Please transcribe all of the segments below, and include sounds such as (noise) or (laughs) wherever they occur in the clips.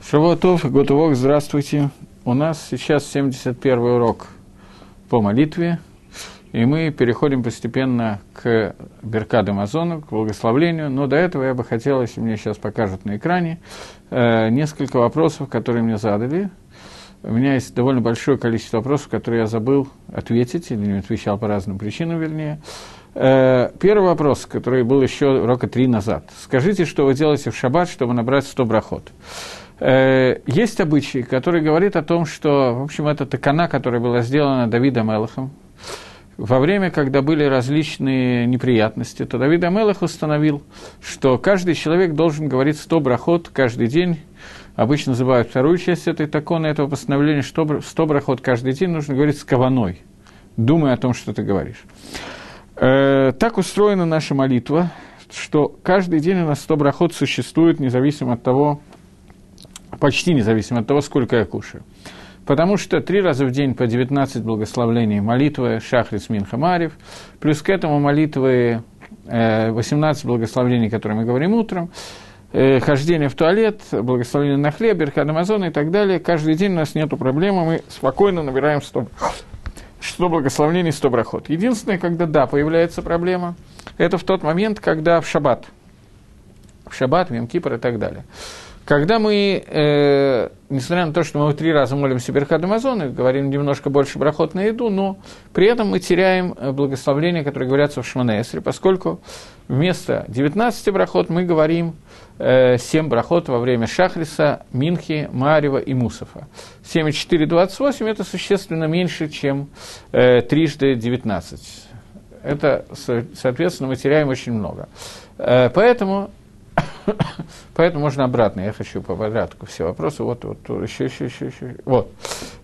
Шавуатов, Готовок, здравствуйте. У нас сейчас 71 урок по молитве, и мы переходим постепенно к Беркаду Амазону, к благословлению, но до этого я бы хотел, если мне сейчас покажут на экране, э, несколько вопросов, которые мне задали. У меня есть довольно большое количество вопросов, которые я забыл ответить, или не отвечал по разным причинам, вернее. Э, первый вопрос, который был еще рока три назад. Скажите, что вы делаете в шаббат, чтобы набрать 100 брахот? Э, есть обычай, который говорит о том, что, в общем, это такана, которая была сделана Давидом Элохом, во время, когда были различные неприятности, то Давид Амелах установил, что каждый человек должен говорить 100 брахот каждый день. Обычно называют вторую часть этой такона, этого постановления, что 100 брахот каждый день нужно говорить с каваной, думая о том, что ты говоришь. Э, так устроена наша молитва, что каждый день у нас 100 брахот существует, независимо от того, почти независимо от того, сколько я кушаю. Потому что три раза в день по 19 благословлений молитвы Шахрис Минхамарев, плюс к этому молитвы 18 э, благословений, которые мы говорим утром, э, хождение в туалет, благословение на хлеб, Берхад Амазона и так далее. Каждый день у нас нет проблемы, мы спокойно набираем 100, 100 благословений, 100 брахот. Единственное, когда, да, появляется проблема, это в тот момент, когда в шаббат, в шаббат, в Йом-Кипр и так далее. Когда мы, э, несмотря на то, что мы три раза молимся Берхад Амазон говорим немножко больше брахот на еду, но при этом мы теряем э, благословления, которые говорятся в Шманесре, поскольку вместо 19 брахот мы говорим э, 7 брахот во время Шахриса, Минхи, Марева и Мусафа. 7 и 4, 28 – это существенно меньше, чем э, трижды 19. Это, соответственно, мы теряем очень много. Э, поэтому (coughs) Поэтому можно обратно. Я хочу по порядку все вопросы. Вот, вот, еще, еще, еще, еще. Вот.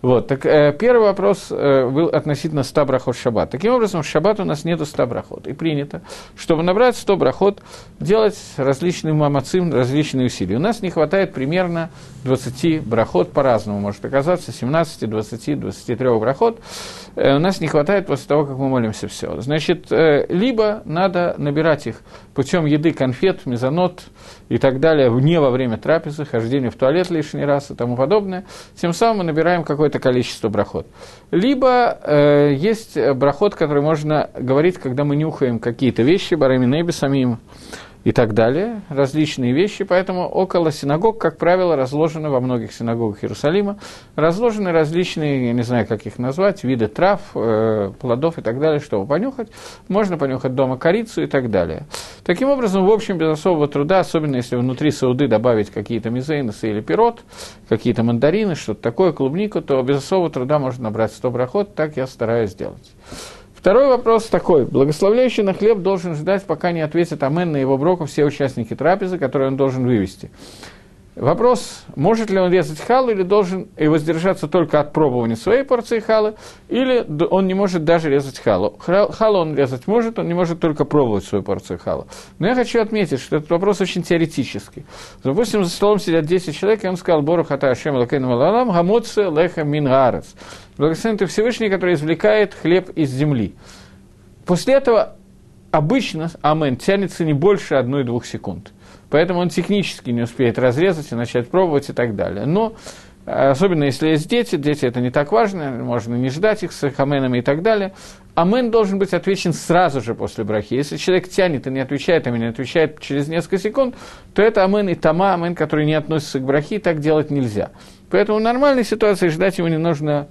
вот. Так, э, первый вопрос э, был относительно 100 брахот шаббат. Таким образом, в шаббат у нас нету 100 брахот. И принято, чтобы набрать 100 брахот, делать различные мамацим, различные усилия. У нас не хватает примерно 20 брахот, по-разному может оказаться, 17, 20, 23 брахот. Э, у нас не хватает после того, как мы молимся все. Значит, э, либо надо набирать их путем еды конфет, мезонот и так далее, не во время трапезы, хождения в туалет лишний раз и тому подобное. Тем самым мы набираем какое-то количество брахот. Либо э, есть брахот, который можно говорить, когда мы нюхаем какие-то вещи, барами неби самим, и так далее, различные вещи, поэтому около синагог, как правило, разложены во многих синагогах Иерусалима, разложены различные, я не знаю, как их назвать, виды трав, э, плодов и так далее, чтобы понюхать. Можно понюхать дома корицу и так далее. Таким образом, в общем, без особого труда, особенно если внутри сауды добавить какие-то мизейносы или пирот, какие-то мандарины, что-то такое, клубнику, то без особого труда можно набрать 100 брахот, так я стараюсь делать. Второй вопрос такой. Благословляющий на хлеб должен ждать, пока не ответят Амен на его броку все участники трапезы, которые он должен вывести. Вопрос, может ли он резать халу или должен и воздержаться только от пробования своей порции халы, или он не может даже резать халу. Халу он резать может, он не может только пробовать свою порцию халу. Но я хочу отметить, что этот вопрос очень теоретический. Допустим, за столом сидят 10 человек, и он сказал, Бору хата Ашем Лакейну Малалам, Гамоце Леха Мингарец. Благословен ты Всевышний, который извлекает хлеб из земли. После этого обычно амен тянется не больше одной-двух секунд. Поэтому он технически не успеет разрезать и начать пробовать и так далее. Но особенно если есть дети, дети это не так важно, можно не ждать их с хаменами и так далее. Амен должен быть отвечен сразу же после брахи. Если человек тянет и не отвечает, а не отвечает через несколько секунд, то это амен и тама, амен, который не относится к брахи, так делать нельзя. Поэтому в нормальной ситуации ждать его не нужно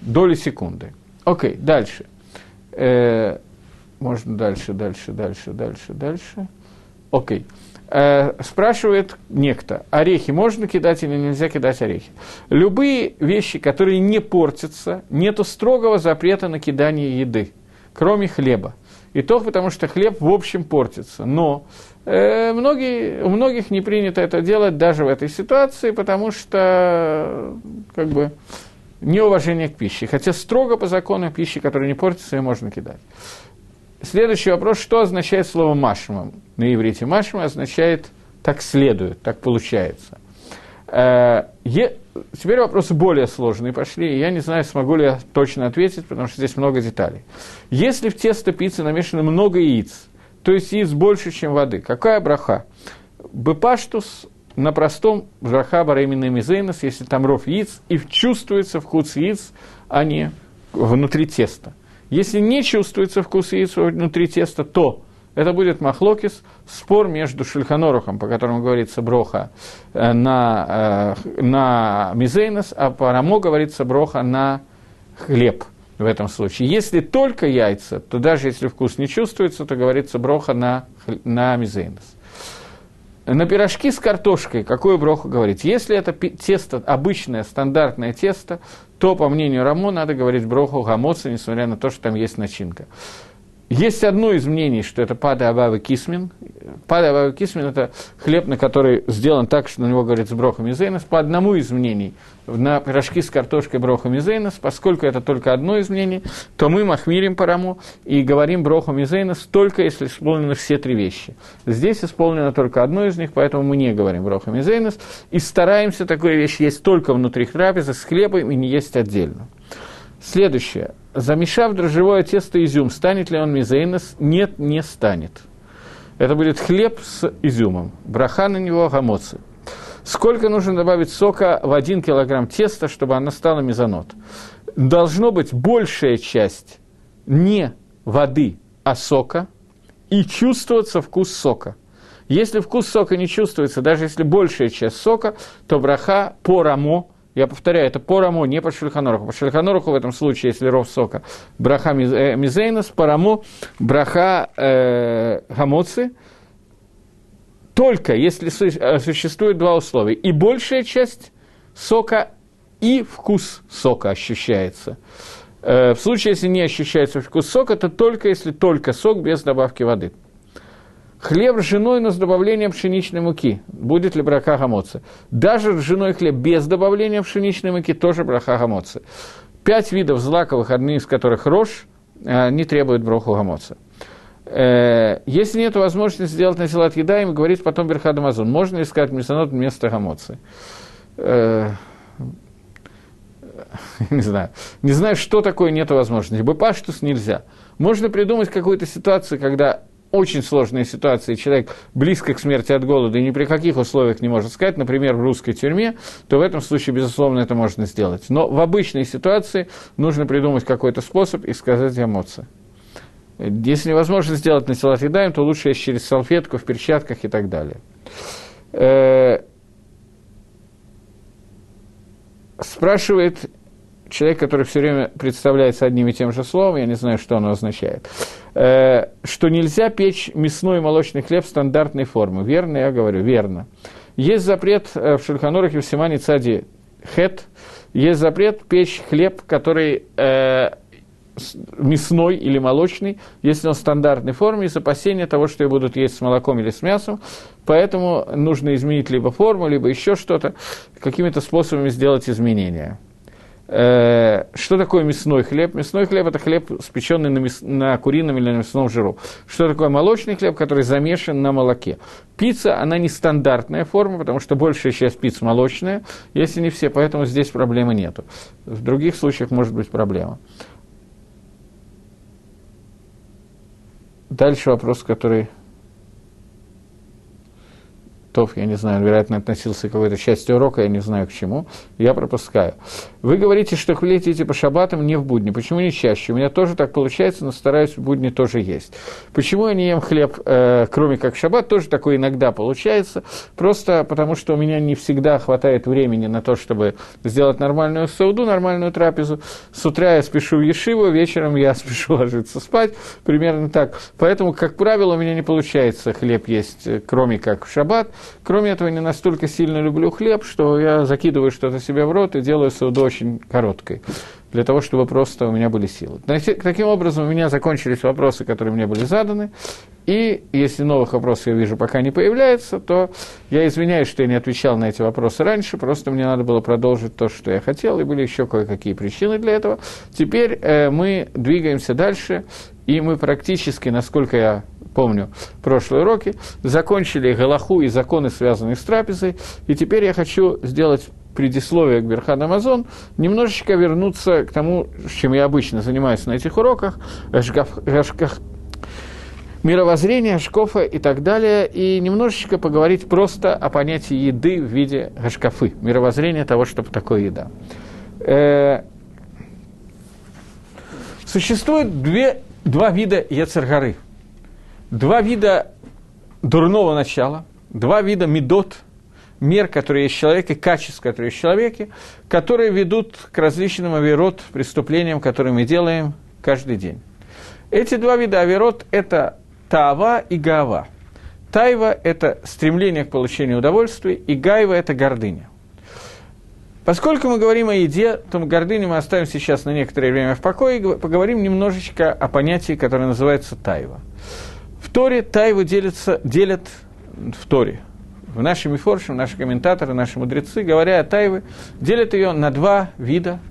доли секунды. Окей, дальше. Можно дальше, дальше, дальше, дальше, дальше. Окей. Э, спрашивает некто, орехи можно кидать или нельзя кидать орехи? Любые вещи, которые не портятся, нету строгого запрета на кидание еды, кроме хлеба. И то потому, что хлеб в общем портится. Но э, многие, у многих не принято это делать даже в этой ситуации, потому что как бы, неуважение к пище. Хотя строго по закону пищи, которая не портится, ее можно кидать. Следующий вопрос, что означает слово «машма»? На иврите «машма» означает «так следует», «так получается». Э, теперь вопросы более сложные пошли, и я не знаю, смогу ли я точно ответить, потому что здесь много деталей. Если в тесто пиццы намешано много яиц, то есть яиц больше, чем воды, какая браха? Бепаштус на простом браха баремина мизейнос, если там ров яиц, и чувствуется вкус яиц, а не внутри теста. Если не чувствуется вкус яиц внутри теста, то это будет махлокис, спор между Шульханорухом, по которому говорится броха э, на, э, на мизейнос, а по Рамо говорится броха на хлеб в этом случае. Если только яйца, то даже если вкус не чувствуется, то говорится броха на, на мизейнос. На пирожки с картошкой какую броху говорить? Если это тесто, обычное, стандартное тесто, то, по мнению Рамо, надо говорить броху гамоца, несмотря на то, что там есть начинка. Есть одно из мнений, что это пада абавы кисмин. Пада абавы кисмин – это хлеб, на который сделан так, что на него говорится броха мизейнос. По одному из мнений на пирожки с картошкой броха мизейнос, поскольку это только одно из мнений, то мы махмирим параму и говорим броху мизейнос только если исполнены все три вещи. Здесь исполнено только одно из них, поэтому мы не говорим броха мизейнос и стараемся такую вещь есть только внутри трапезы с хлебом и не есть отдельно. Следующее. Замешав дрожжевое тесто изюм, станет ли он мизейнос? Нет, не станет. Это будет хлеб с изюмом. Браха на него гамоцы. Сколько нужно добавить сока в 1 килограмм теста, чтобы она стала мезонот? Должно быть большая часть не воды, а сока, и чувствоваться вкус сока. Если вкус сока не чувствуется, даже если большая часть сока, то браха по рамо – я повторяю, это по Рамо, не по Шульханоруху. По Шульханоруху в этом случае, если ров сока, браха э, мизейнос, по Рамо, браха э, гамоцы, только если э, существует два условия. И большая часть сока, и вкус сока ощущается. Э, в случае, если не ощущается вкус сока, то только если только сок без добавки воды. Хлеб ржаной, но с добавлением пшеничной муки. Будет ли браха гамоцы? Даже ржаной хлеб без добавления пшеничной муки тоже браха гамоцы. Пять видов злаковых, одни из которых рожь, э, не требуют браху гамоца. Э, если нет возможности сделать на насилат еда, им говорить потом Берхад Амазон. Можно ли сказать мясонот вместо гамоцы? Э, (laughs) не знаю. Не знаю, что такое нет возможности. Бепаштус нельзя. Можно придумать какую-то ситуацию, когда очень сложные ситуации, человек близко к смерти от голода и ни при каких условиях не может сказать, например, в русской тюрьме, то в этом случае, безусловно, это можно сделать. Но в обычной ситуации нужно придумать какой-то способ и сказать эмоции. Если невозможно сделать на телах едаем, то лучше есть через салфетку, в перчатках и так далее. Э, спрашивает человек, который все время представляется одним и тем же словом, я не знаю, что оно означает, э, что нельзя печь мясной и молочный хлеб стандартной формы. Верно, я говорю, верно. Есть запрет э, в Шульханурахе в Симане Цади Хет, есть запрет печь хлеб, который э, мясной или молочный, если он в стандартной форме, из опасения того, что его будут есть с молоком или с мясом. Поэтому нужно изменить либо форму, либо еще что-то, какими-то способами сделать изменения. Э, что такое мясной хлеб? Мясной хлеб – это хлеб, спеченный на, мяс... на курином или на мясном жиру. Что такое молочный хлеб, который замешан на молоке? Пицца, она не стандартная форма, потому что большая часть пиц молочная, если не все, поэтому здесь проблемы нету. В других случаях может быть проблема. Дальше вопрос, который Тов, я не знаю, вероятно, относился к какой-то части урока, я не знаю к чему, я пропускаю. Вы говорите, что хлетите по шабатам не в будни. Почему не чаще? У меня тоже так получается, но стараюсь в будни тоже есть. Почему я не ем хлеб, э, кроме как шаббат? Тоже такое иногда получается. Просто потому, что у меня не всегда хватает времени на то, чтобы сделать нормальную сауду, нормальную трапезу. С утра я спешу в Ешиву, вечером я (laughs) спешу ложиться спать. Примерно так. Поэтому, как правило, у меня не получается хлеб есть, э, кроме как в шаббат. Кроме этого, не настолько сильно люблю хлеб, что я закидываю что-то себе в рот и делаю сауду очень короткой, для того, чтобы просто у меня были силы. Таким образом, у меня закончились вопросы, которые мне были заданы, и если новых вопросов я вижу пока не появляется, то я извиняюсь, что я не отвечал на эти вопросы раньше, просто мне надо было продолжить то, что я хотел, и были еще кое-какие причины для этого. Теперь э, мы двигаемся дальше, и мы практически, насколько я помню, прошлые уроки, закончили Галаху и законы, связанные с трапезой, и теперь я хочу сделать предисловие к Берхан Амазон, немножечко вернуться к тому, чем я обычно занимаюсь на этих уроках, мировоззрения, шкофа и так далее, и немножечко поговорить просто о понятии еды в виде гашкафы, мировоззрения того, что такое еда. Э, существует две, два вида яцергары, два вида дурного начала, два вида медот, мер, которые есть в человеке, качеств, которые есть в человеке, которые ведут к различным авирот, преступлениям, которые мы делаем каждый день. Эти два вида авирот – это Таава и Гава. Тайва – это стремление к получению удовольствия, и Гайва – это гордыня. Поскольку мы говорим о еде, то гордыню мы оставим сейчас на некоторое время в покое и поговорим немножечко о понятии, которое называется тайва. Торе тайву делятся, делят в Торе. В нашем Мифоршем, наши комментаторы, наши мудрецы, говоря о тайве, делят ее на два вида –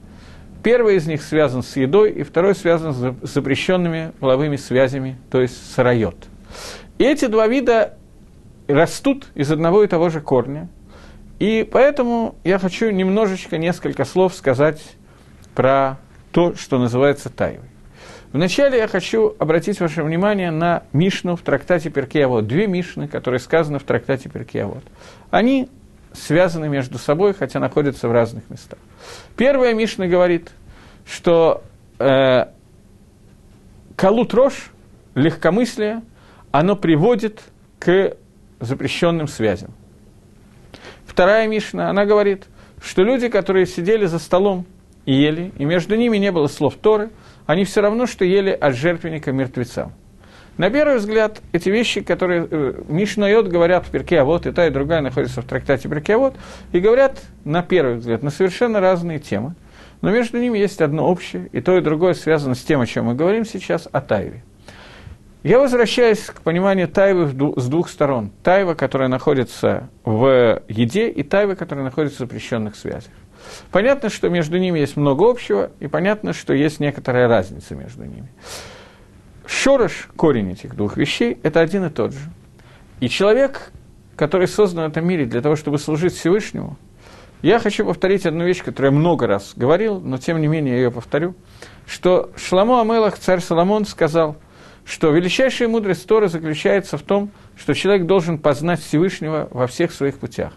Первый из них связан с едой, и второй связан с запрещенными половыми связями, то есть с райот. И эти два вида растут из одного и того же корня. И поэтому я хочу немножечко, несколько слов сказать про то, что называется тайвой. Вначале я хочу обратить ваше внимание на Мишну в трактате Перкеавод. Две Мишны, которые сказаны в трактате Перкеавод. Они связаны между собой, хотя находятся в разных местах. Первая Мишна говорит, что э, калут рожь, легкомыслие, оно приводит к запрещенным связям. Вторая Мишна, она говорит, что люди, которые сидели за столом и ели, и между ними не было слов Торы, они все равно, что ели от жертвенника мертвецам. На первый взгляд, эти вещи, которые э, Мишнайот говорят в перке, а вот и та, и другая находятся в трактате перке, а вот, и говорят, на первый взгляд, на совершенно разные темы. Но между ними есть одно общее, и то, и другое связано с тем, о чем мы говорим сейчас, о Тайве. Я возвращаюсь к пониманию Тайвы с двух сторон. Тайва, которая находится в еде, и Тайва, которая находится в запрещенных связях. Понятно, что между ними есть много общего, и понятно, что есть некоторая разница между ними. Шорош, корень этих двух вещей, это один и тот же. И человек, который создан в этом мире для того, чтобы служить Всевышнему, я хочу повторить одну вещь, которую я много раз говорил, но тем не менее я ее повторю, что Шламу Амелах, царь Соломон, сказал, что величайшая мудрость Торы заключается в том, что человек должен познать Всевышнего во всех своих путях.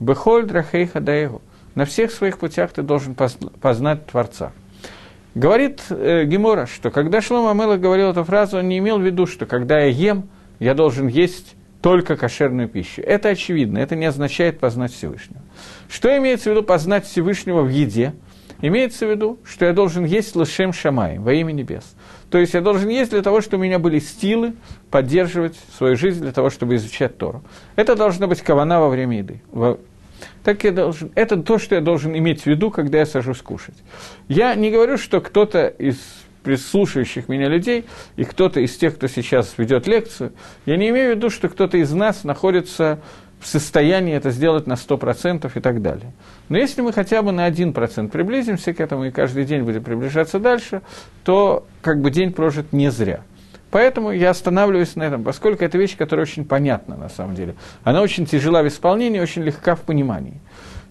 Бехоль драхейха даегу. На всех своих путях ты должен познать Творца. Говорит э, Гемора, что когда Шлома Амелах говорил эту фразу, он не имел в виду, что когда я ем, я должен есть только кошерную пищу. Это очевидно, это не означает познать Всевышнего. Что имеется в виду познать Всевышнего в еде? Имеется в виду, что я должен есть лошем шамай во имя небес. То есть я должен есть для того, чтобы у меня были силы поддерживать свою жизнь, для того, чтобы изучать Тору. Это должна быть кавана во время еды, так я должен, это то, что я должен иметь в виду, когда я сажусь кушать. Я не говорю, что кто-то из прислушивающих меня людей и кто-то из тех, кто сейчас ведет лекцию, я не имею в виду, что кто-то из нас находится в состоянии это сделать на 100% и так далее. Но если мы хотя бы на 1% приблизимся к этому и каждый день будем приближаться дальше, то как бы день прожит не зря – Поэтому я останавливаюсь на этом, поскольку это вещь, которая очень понятна на самом деле. Она очень тяжела в исполнении, очень легка в понимании.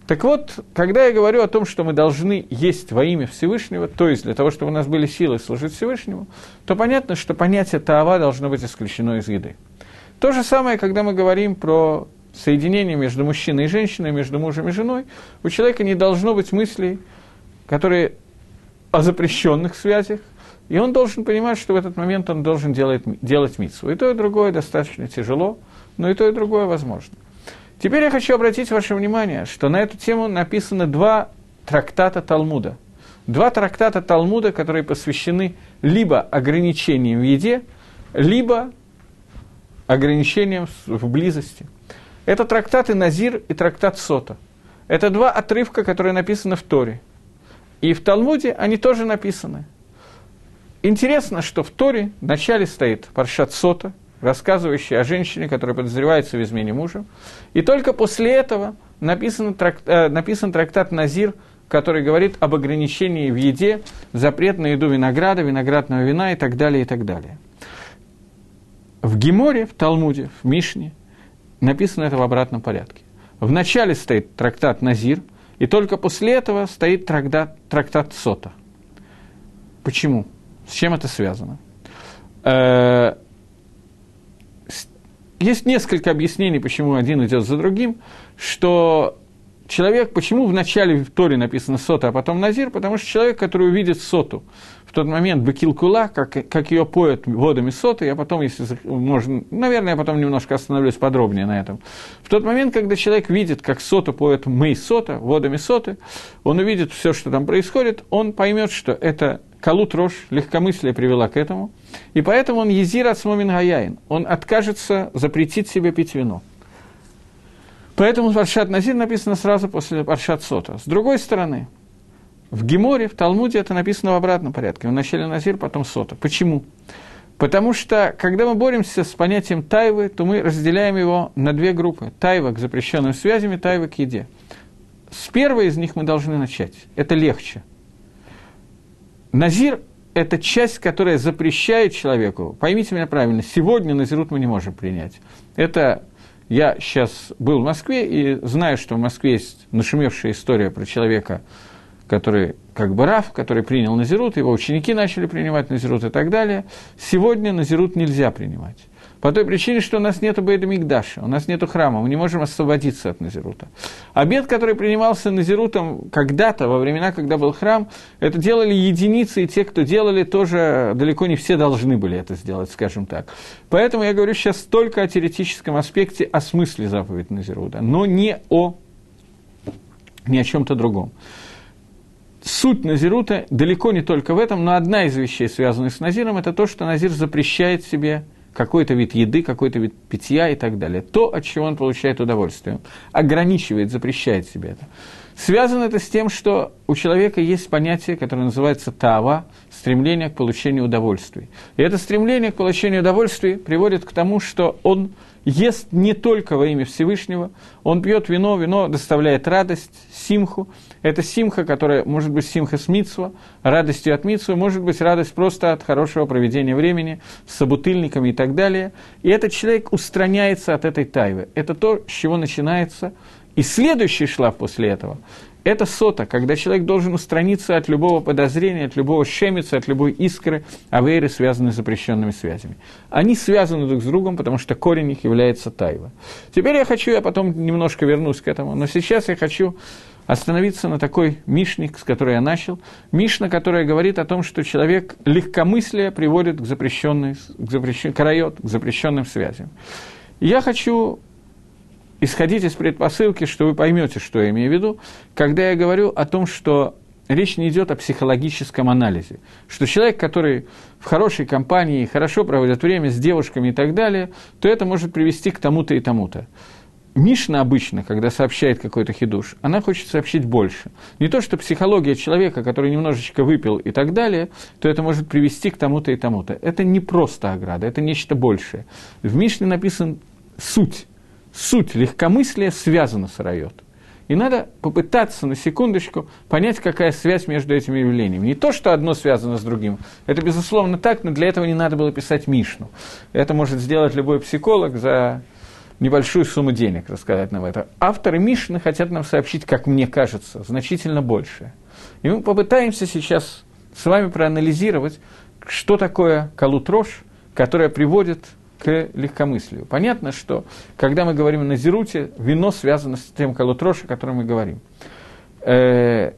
Так вот, когда я говорю о том, что мы должны есть во имя Всевышнего, то есть для того, чтобы у нас были силы служить Всевышнему, то понятно, что понятие Таава должно быть исключено из еды. То же самое, когда мы говорим про соединение между мужчиной и женщиной, между мужем и женой, у человека не должно быть мыслей, которые о запрещенных связях, и он должен понимать, что в этот момент он должен делать, делать митсу. И то, и другое достаточно тяжело, но и то, и другое возможно. Теперь я хочу обратить ваше внимание, что на эту тему написаны два трактата Талмуда. Два трактата Талмуда, которые посвящены либо ограничениям в еде, либо ограничениям в близости. Это трактаты Назир и трактат Сота. Это два отрывка, которые написаны в Торе. И в Талмуде они тоже написаны. Интересно, что в Торе в начале стоит Паршат Сота, рассказывающий о женщине, которая подозревается в измене мужа. И только после этого написан, трак, э, написан трактат Назир, который говорит об ограничении в еде, запрет на еду винограда, виноградного вина и так далее, и так далее. В Геморе, в Талмуде, в Мишне написано это в обратном порядке. В начале стоит трактат Назир, и только после этого стоит трактат, трактат Сота. Почему? С чем это связано? Э, есть несколько объяснений, почему один идет за другим, что человек, почему в начале в Торе написано сота, а потом назир, потому что человек, который увидит соту, в тот момент бакилкула, как, как ее поют водами соты, я потом, если можно, наверное, я потом немножко остановлюсь подробнее на этом. В тот момент, когда человек видит, как соту поет мей сота, водами соты, он увидит все, что там происходит, он поймет, что это калут рожь, легкомыслие привела к этому, и поэтому он езир от смомин гаяин, он откажется запретить себе пить вино. Поэтому Паршат Назир написано сразу после Паршат Сота. С другой стороны, в Геморе, в Талмуде это написано в обратном порядке. Вначале Назир, потом Сота. Почему? Потому что, когда мы боремся с понятием тайвы, то мы разделяем его на две группы. Тайва к запрещенным связям и тайва к еде. С первой из них мы должны начать. Это легче. Назир – это часть, которая запрещает человеку. Поймите меня правильно, сегодня назирут мы не можем принять. Это я сейчас был в Москве и знаю, что в Москве есть нашумевшая история про человека, который как бы Раф, который принял Назирут, его ученики начали принимать Назирут и так далее. Сегодня Назирут нельзя принимать. По той причине, что у нас нет Бейда Мигдаша, у нас нет храма, мы не можем освободиться от Назирута. Обед, который принимался Назирутом когда-то, во времена, когда был храм, это делали единицы, и те, кто делали, тоже далеко не все должны были это сделать, скажем так. Поэтому я говорю сейчас только о теоретическом аспекте, о смысле заповеди Назирута, но не о, ни о чем-то другом суть Назирута далеко не только в этом, но одна из вещей, связанных с Назиром, это то, что Назир запрещает себе какой-то вид еды, какой-то вид питья и так далее. То, от чего он получает удовольствие. Ограничивает, запрещает себе это. Связано это с тем, что у человека есть понятие, которое называется тава, стремление к получению удовольствий. И это стремление к получению удовольствий приводит к тому, что он ест не только во имя Всевышнего, он пьет вино, вино доставляет радость, симху. Это симха, которая может быть симха с митсва, радостью от митсва, может быть радость просто от хорошего проведения времени с собутыльниками и так далее. И этот человек устраняется от этой тайвы. Это то, с чего начинается. И следующий шлаф после этого это сота, когда человек должен устраниться от любого подозрения, от любого шемица, от любой искры, авейры, связанные с запрещенными связями. Они связаны друг с другом, потому что корень их является тайва. Теперь я хочу, я потом немножко вернусь к этому, но сейчас я хочу остановиться на такой Мишне, с которой я начал. Мишна, которая говорит о том, что человек легкомыслие приводит к запрещенной, к запрещен, карает, к запрещенным связям. я хочу исходить из предпосылки, что вы поймете, что я имею в виду, когда я говорю о том, что речь не идет о психологическом анализе, что человек, который в хорошей компании, хорошо проводит время с девушками и так далее, то это может привести к тому-то и тому-то. Мишна обычно, когда сообщает какой-то хидуш, она хочет сообщить больше. Не то, что психология человека, который немножечко выпил и так далее, то это может привести к тому-то и тому-то. Это не просто ограда, это нечто большее. В Мишне написан суть суть легкомыслия связана с райот. И надо попытаться на секундочку понять, какая связь между этими явлениями. Не то, что одно связано с другим. Это, безусловно, так, но для этого не надо было писать Мишну. Это может сделать любой психолог за небольшую сумму денег, рассказать нам это. Авторы Мишны хотят нам сообщить, как мне кажется, значительно больше. И мы попытаемся сейчас с вами проанализировать, что такое калутрош, которое приводит к легкомыслию. Понятно, что когда мы говорим на зеруте, вино связано с тем колотрошем, о котором мы говорим. Э,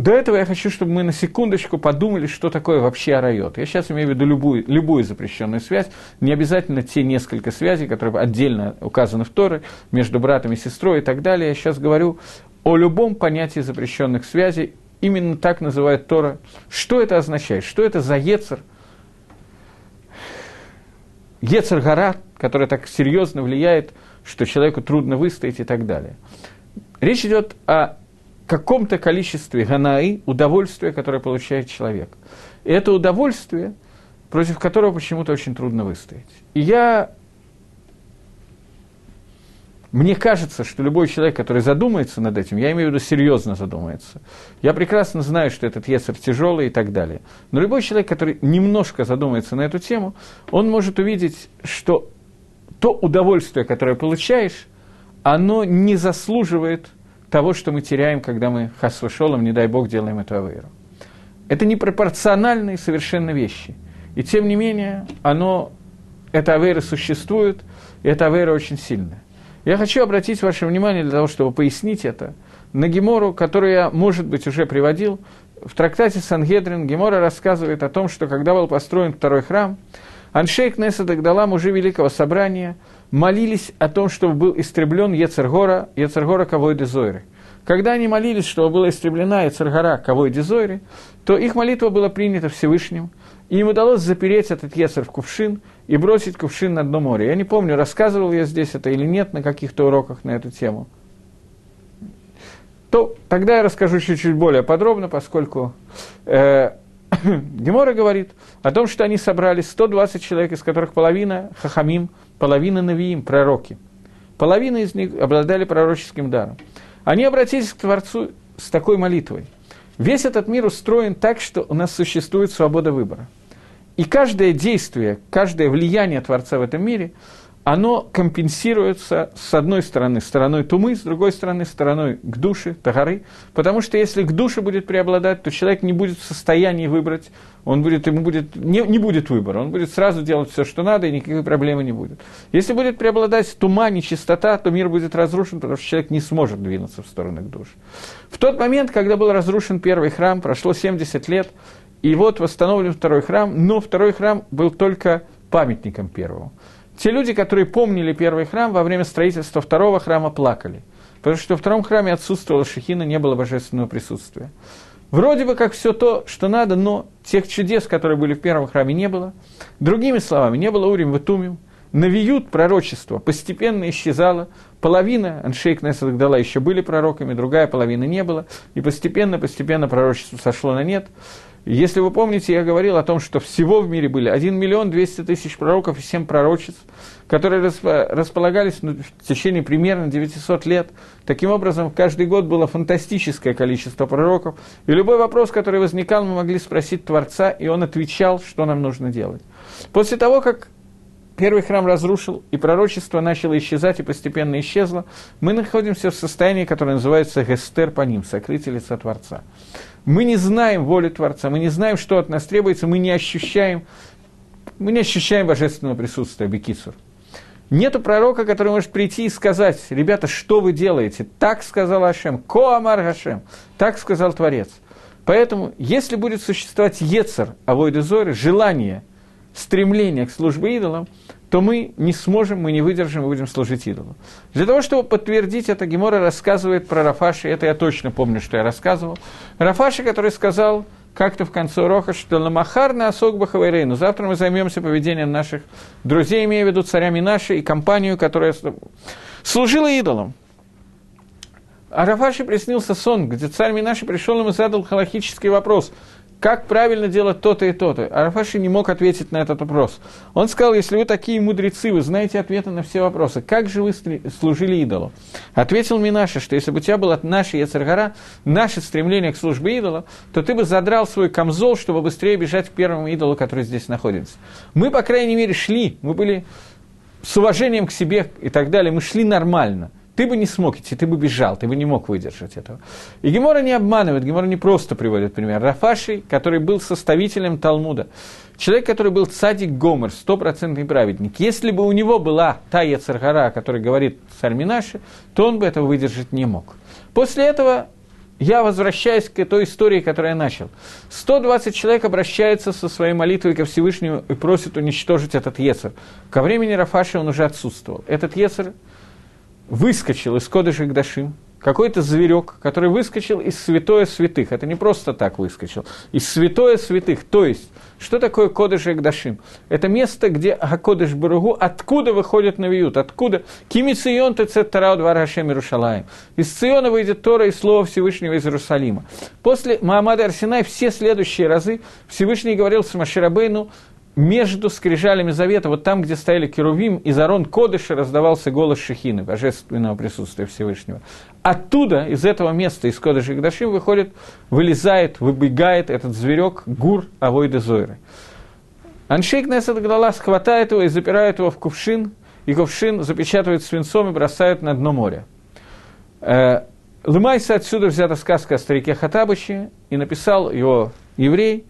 до этого я хочу, чтобы мы на секундочку подумали, что такое вообще арайот. Я сейчас имею в виду любую, любую запрещенную связь, не обязательно те несколько связей, которые отдельно указаны в Торе, между братом и сестрой и так далее. Я сейчас говорю о любом понятии запрещенных связей, именно так называет Тора. Что это означает? Что это за ецер, Ецергара, который так серьезно влияет, что человеку трудно выстоять и так далее. Речь идет о каком-то количестве ганаи, удовольствия, которое получает человек. И это удовольствие, против которого почему-то очень трудно выстоять. И я мне кажется, что любой человек, который задумается над этим, я имею в виду серьезно задумается, я прекрасно знаю, что этот Ецер тяжелый и так далее. Но любой человек, который немножко задумается на эту тему, он может увидеть, что то удовольствие, которое получаешь, оно не заслуживает того, что мы теряем, когда мы хасвашолом, не дай бог, делаем эту авейру. Это непропорциональные совершенно вещи. И тем не менее, оно, эта авейра существует – и эта авера очень сильная. Я хочу обратить ваше внимание для того, чтобы пояснить это, на Гемору, которую я, может быть, уже приводил. В трактате Сангедрин Гемора рассказывает о том, что когда был построен второй храм, Аншейк Неса Дагдала, мужи Великого Собрания, молились о том, чтобы был истреблен Ецергора, Ецергора Кавой Дезойры. Когда они молились, чтобы была истреблена Ецергора Кавой Дезойры, то их молитва была принята Всевышним, и им удалось запереть этот Ецер в кувшин и бросить кувшин на дно моря. Я не помню, рассказывал я здесь это или нет на каких-то уроках на эту тему. То тогда я расскажу чуть-чуть более подробно, поскольку э, (coughs) Гемора говорит о том, что они собрали 120 человек, из которых половина хахамим, половина навиим, пророки. Половина из них обладали пророческим даром. Они обратились к Творцу с такой молитвой. Весь этот мир устроен так, что у нас существует свобода выбора – и каждое действие, каждое влияние Творца в этом мире, оно компенсируется с одной стороны стороной тумы, с другой стороны стороной к душе, тагары, потому что если к душе будет преобладать, то человек не будет в состоянии выбрать, он будет, ему будет, не, не будет выбора, он будет сразу делать все, что надо, и никакой проблемы не будет. Если будет преобладать тума, нечистота, то мир будет разрушен, потому что человек не сможет двинуться в сторону к душе. В тот момент, когда был разрушен первый храм, прошло 70 лет, и вот восстановлен второй храм, но второй храм был только памятником первого. Те люди, которые помнили первый храм, во время строительства второго храма плакали. Потому что во втором храме отсутствовала шехина, не было божественного присутствия. Вроде бы как все то, что надо, но тех чудес, которые были в первом храме, не было. Другими словами, не было Урим Ватумим. Навиют пророчество постепенно исчезало. Половина Аншейк Несадагдала еще были пророками, другая половина не было. И постепенно-постепенно пророчество сошло на нет. Если вы помните, я говорил о том, что всего в мире были 1 миллион 200 тысяч пророков и 7 пророчеств, которые располагались ну, в течение примерно 900 лет. Таким образом, каждый год было фантастическое количество пророков. И любой вопрос, который возникал, мы могли спросить Творца, и он отвечал, что нам нужно делать. После того, как первый храм разрушил, и пророчество начало исчезать и постепенно исчезло, мы находимся в состоянии, которое называется гестер по ним, сокрытие лица Творца. Мы не знаем волю Творца, мы не знаем, что от нас требуется, мы не ощущаем, мы не ощущаем божественного присутствия, Бекисур. Нету пророка, который может прийти и сказать, ребята, что вы делаете? Так сказал Ашем, Коамар Хашем, так сказал Творец. Поэтому, если будет существовать Ецер, Авойды Зоры, желание, стремление к службе идолам, то мы не сможем, мы не выдержим и будем служить идолу. Для того, чтобы подтвердить это, Гемора рассказывает про Рафаши, это я точно помню, что я рассказывал. Рафаши, который сказал как-то в конце урока, что «Ламахар на осок бахавайрейну». Завтра мы займемся поведением наших друзей, имея в виду царями нашей и компанию, которая служила идолам. А Рафаши приснился сон, где царь Минаши пришел ему и задал халахический вопрос – как правильно делать то-то и то-то. Арафаши не мог ответить на этот вопрос. Он сказал, если вы такие мудрецы, вы знаете ответы на все вопросы, как же вы служили идолу? Ответил Минаша, что если бы у тебя было наше Яцергара, наше стремление к службе идола, то ты бы задрал свой камзол, чтобы быстрее бежать к первому идолу, который здесь находится. Мы, по крайней мере, шли, мы были с уважением к себе и так далее, мы шли нормально – ты бы не смог идти, ты бы бежал, ты бы не мог выдержать этого. И Гемора не обманывает, Гемора не просто приводит пример. Рафаши, который был составителем Талмуда, человек, который был цадик Гомер, стопроцентный праведник, если бы у него была та Яцергара, о которой говорит царь Минаши, то он бы этого выдержать не мог. После этого я возвращаюсь к той истории, которую я начал. 120 человек обращаются со своей молитвой ко Всевышнему и просят уничтожить этот Ецер. Ко времени Рафаши он уже отсутствовал. Этот Ецер выскочил из Кодыша Гдашим, какой-то зверек, который выскочил из святое святых. Это не просто так выскочил. Из святое святых. То есть, что такое Кодыш и Гдашим? Это место, где Акодыш Баругу, откуда выходит Навиют, откуда Кими Цион Тецет Тарау. Из Циона выйдет Тора и Слово Всевышнего из Иерусалима. После Маамада Арсинай все следующие разы Всевышний говорил с Маширабейну, между скрижалями завета, вот там, где стояли Керувим, из Арон Кодыша раздавался голос Шехины, божественного присутствия Всевышнего. Оттуда, из этого места, из Кодыша Гдашим, выходит, вылезает, выбегает этот зверек Гур Авойда Зойры. Аншейк Несет Гдалас хватает его и запирает его в кувшин, и кувшин запечатывает свинцом и бросает на дно моря. Э, Лымайса отсюда взята сказка о старике Хатабыше, и написал его еврей –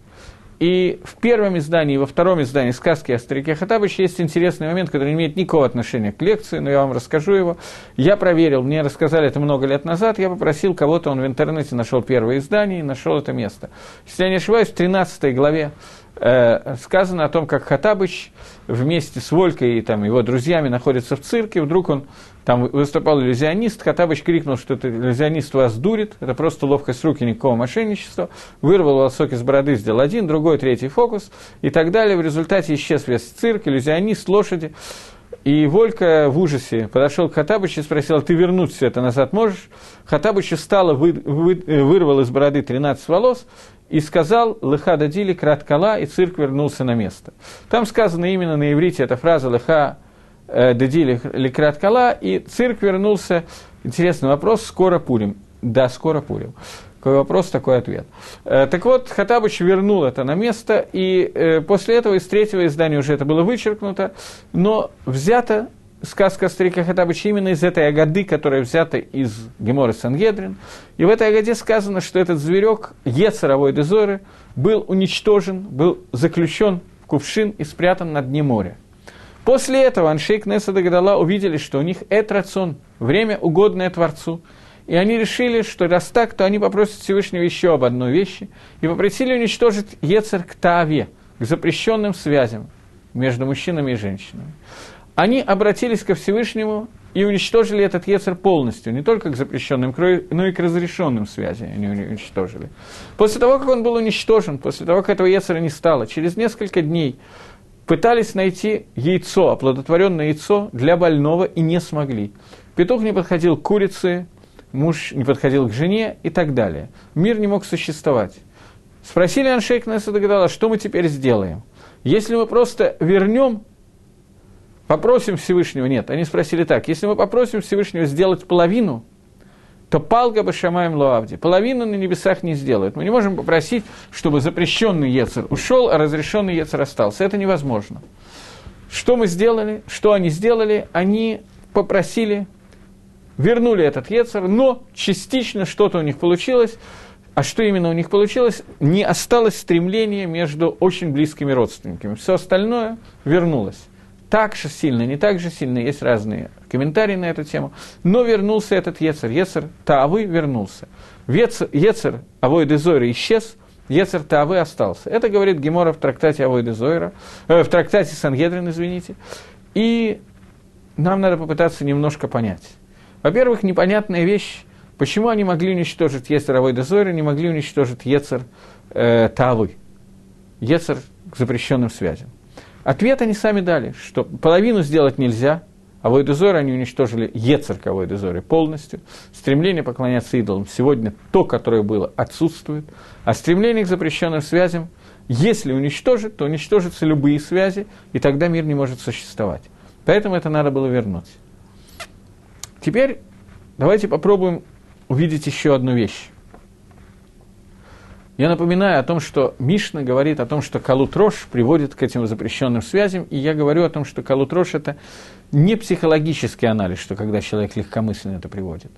И в первом издании, во втором издании сказки о старике Хатабыче есть интересный момент, который не имеет никакого отношения к лекции, но я вам расскажу его. Я проверил, мне рассказали это много лет назад, я попросил кого-то, он в интернете нашел первое издание и нашел это место. Если я не ошибаюсь, в 13 главе э, сказано о том, как Хатабыч вместе с Волькой и там, его друзьями находится в цирке, вдруг он там выступал иллюзионист, Хатабыч крикнул, что это иллюзионист вас дурит, это просто ловкость руки, никакого мошенничества, вырвал волосок из бороды, сделал один, другой, третий фокус и так далее. В результате исчез весь цирк, иллюзионист, лошади. И Волька в ужасе подошел к Хатабычу и спросил, «А ты вернуть все это назад можешь? Хатабыч встал, вы, вы, вырвал из бороды 13 волос и сказал «Лыха дадили краткала», и цирк вернулся на место. Там сказано именно на иврите эта фраза «Лыха э, дадили краткала», и цирк вернулся. Интересный вопрос, скоро пулем. Да, скоро пулем. Какой вопрос, такой ответ. Э, так вот, Хатабыч вернул это на место, и э, после этого из третьего издания уже это было вычеркнуто, но взято сказка старика Хатабыча именно из этой агады, которая взята из Гемора Сангедрин. И в этой агаде сказано, что этот зверек, Ецаровой Дезоры, был уничтожен, был заключен в кувшин и спрятан на дне моря. После этого Аншейк Неса Дагадала увидели, что у них этрацион, время, угодное Творцу. И они решили, что раз так, то они попросят Всевышнего еще об одной вещи и попросили уничтожить Ецер к Тааве, к запрещенным связям между мужчинами и женщинами они обратились ко Всевышнему и уничтожили этот Ецер полностью, не только к запрещенным, но и к разрешенным связям они уничтожили. После того, как он был уничтожен, после того, как этого Ецера не стало, через несколько дней пытались найти яйцо, оплодотворенное яйцо для больного и не смогли. Петух не подходил к курице, муж не подходил к жене и так далее. Мир не мог существовать. Спросили Аншейк Несадагадала, что мы теперь сделаем? Если мы просто вернем Попросим Всевышнего, нет, они спросили так, если мы попросим Всевышнего сделать половину, то палка бы шамаем лоавди. Половину на небесах не сделают. Мы не можем попросить, чтобы запрещенный Ецер ушел, а разрешенный Ецер остался. Это невозможно. Что мы сделали? Что они сделали? Они попросили, вернули этот Ецер, но частично что-то у них получилось. А что именно у них получилось? Не осталось стремления между очень близкими родственниками. Все остальное вернулось так же сильно, не так же сильно, есть разные комментарии на эту тему, но вернулся этот Ецер, Ецер Таавы вернулся. Ецер Авой Дезойра исчез, Ецер Таавы остался. Это говорит Гемора в трактате Авой Дезойра, э, в трактате Сангедрин, извините. И нам надо попытаться немножко понять. Во-первых, непонятная вещь, почему они могли уничтожить Ецер Авой Дезойра, не могли уничтожить Ецер э, Таавы, Ецер к запрещенным связям. Ответ они сами дали, что половину сделать нельзя, а Войдезор они уничтожили Ецер Войдезоре полностью. Стремление поклоняться идолам сегодня то, которое было, отсутствует. А стремление к запрещенным связям, если уничтожить, то уничтожатся любые связи, и тогда мир не может существовать. Поэтому это надо было вернуть. Теперь давайте попробуем увидеть еще одну вещь. Я напоминаю о том, что Мишна говорит о том, что калутрош приводит к этим запрещенным связям, и я говорю о том, что калутрош – это не психологический анализ, что когда человек легкомысленно это приводит.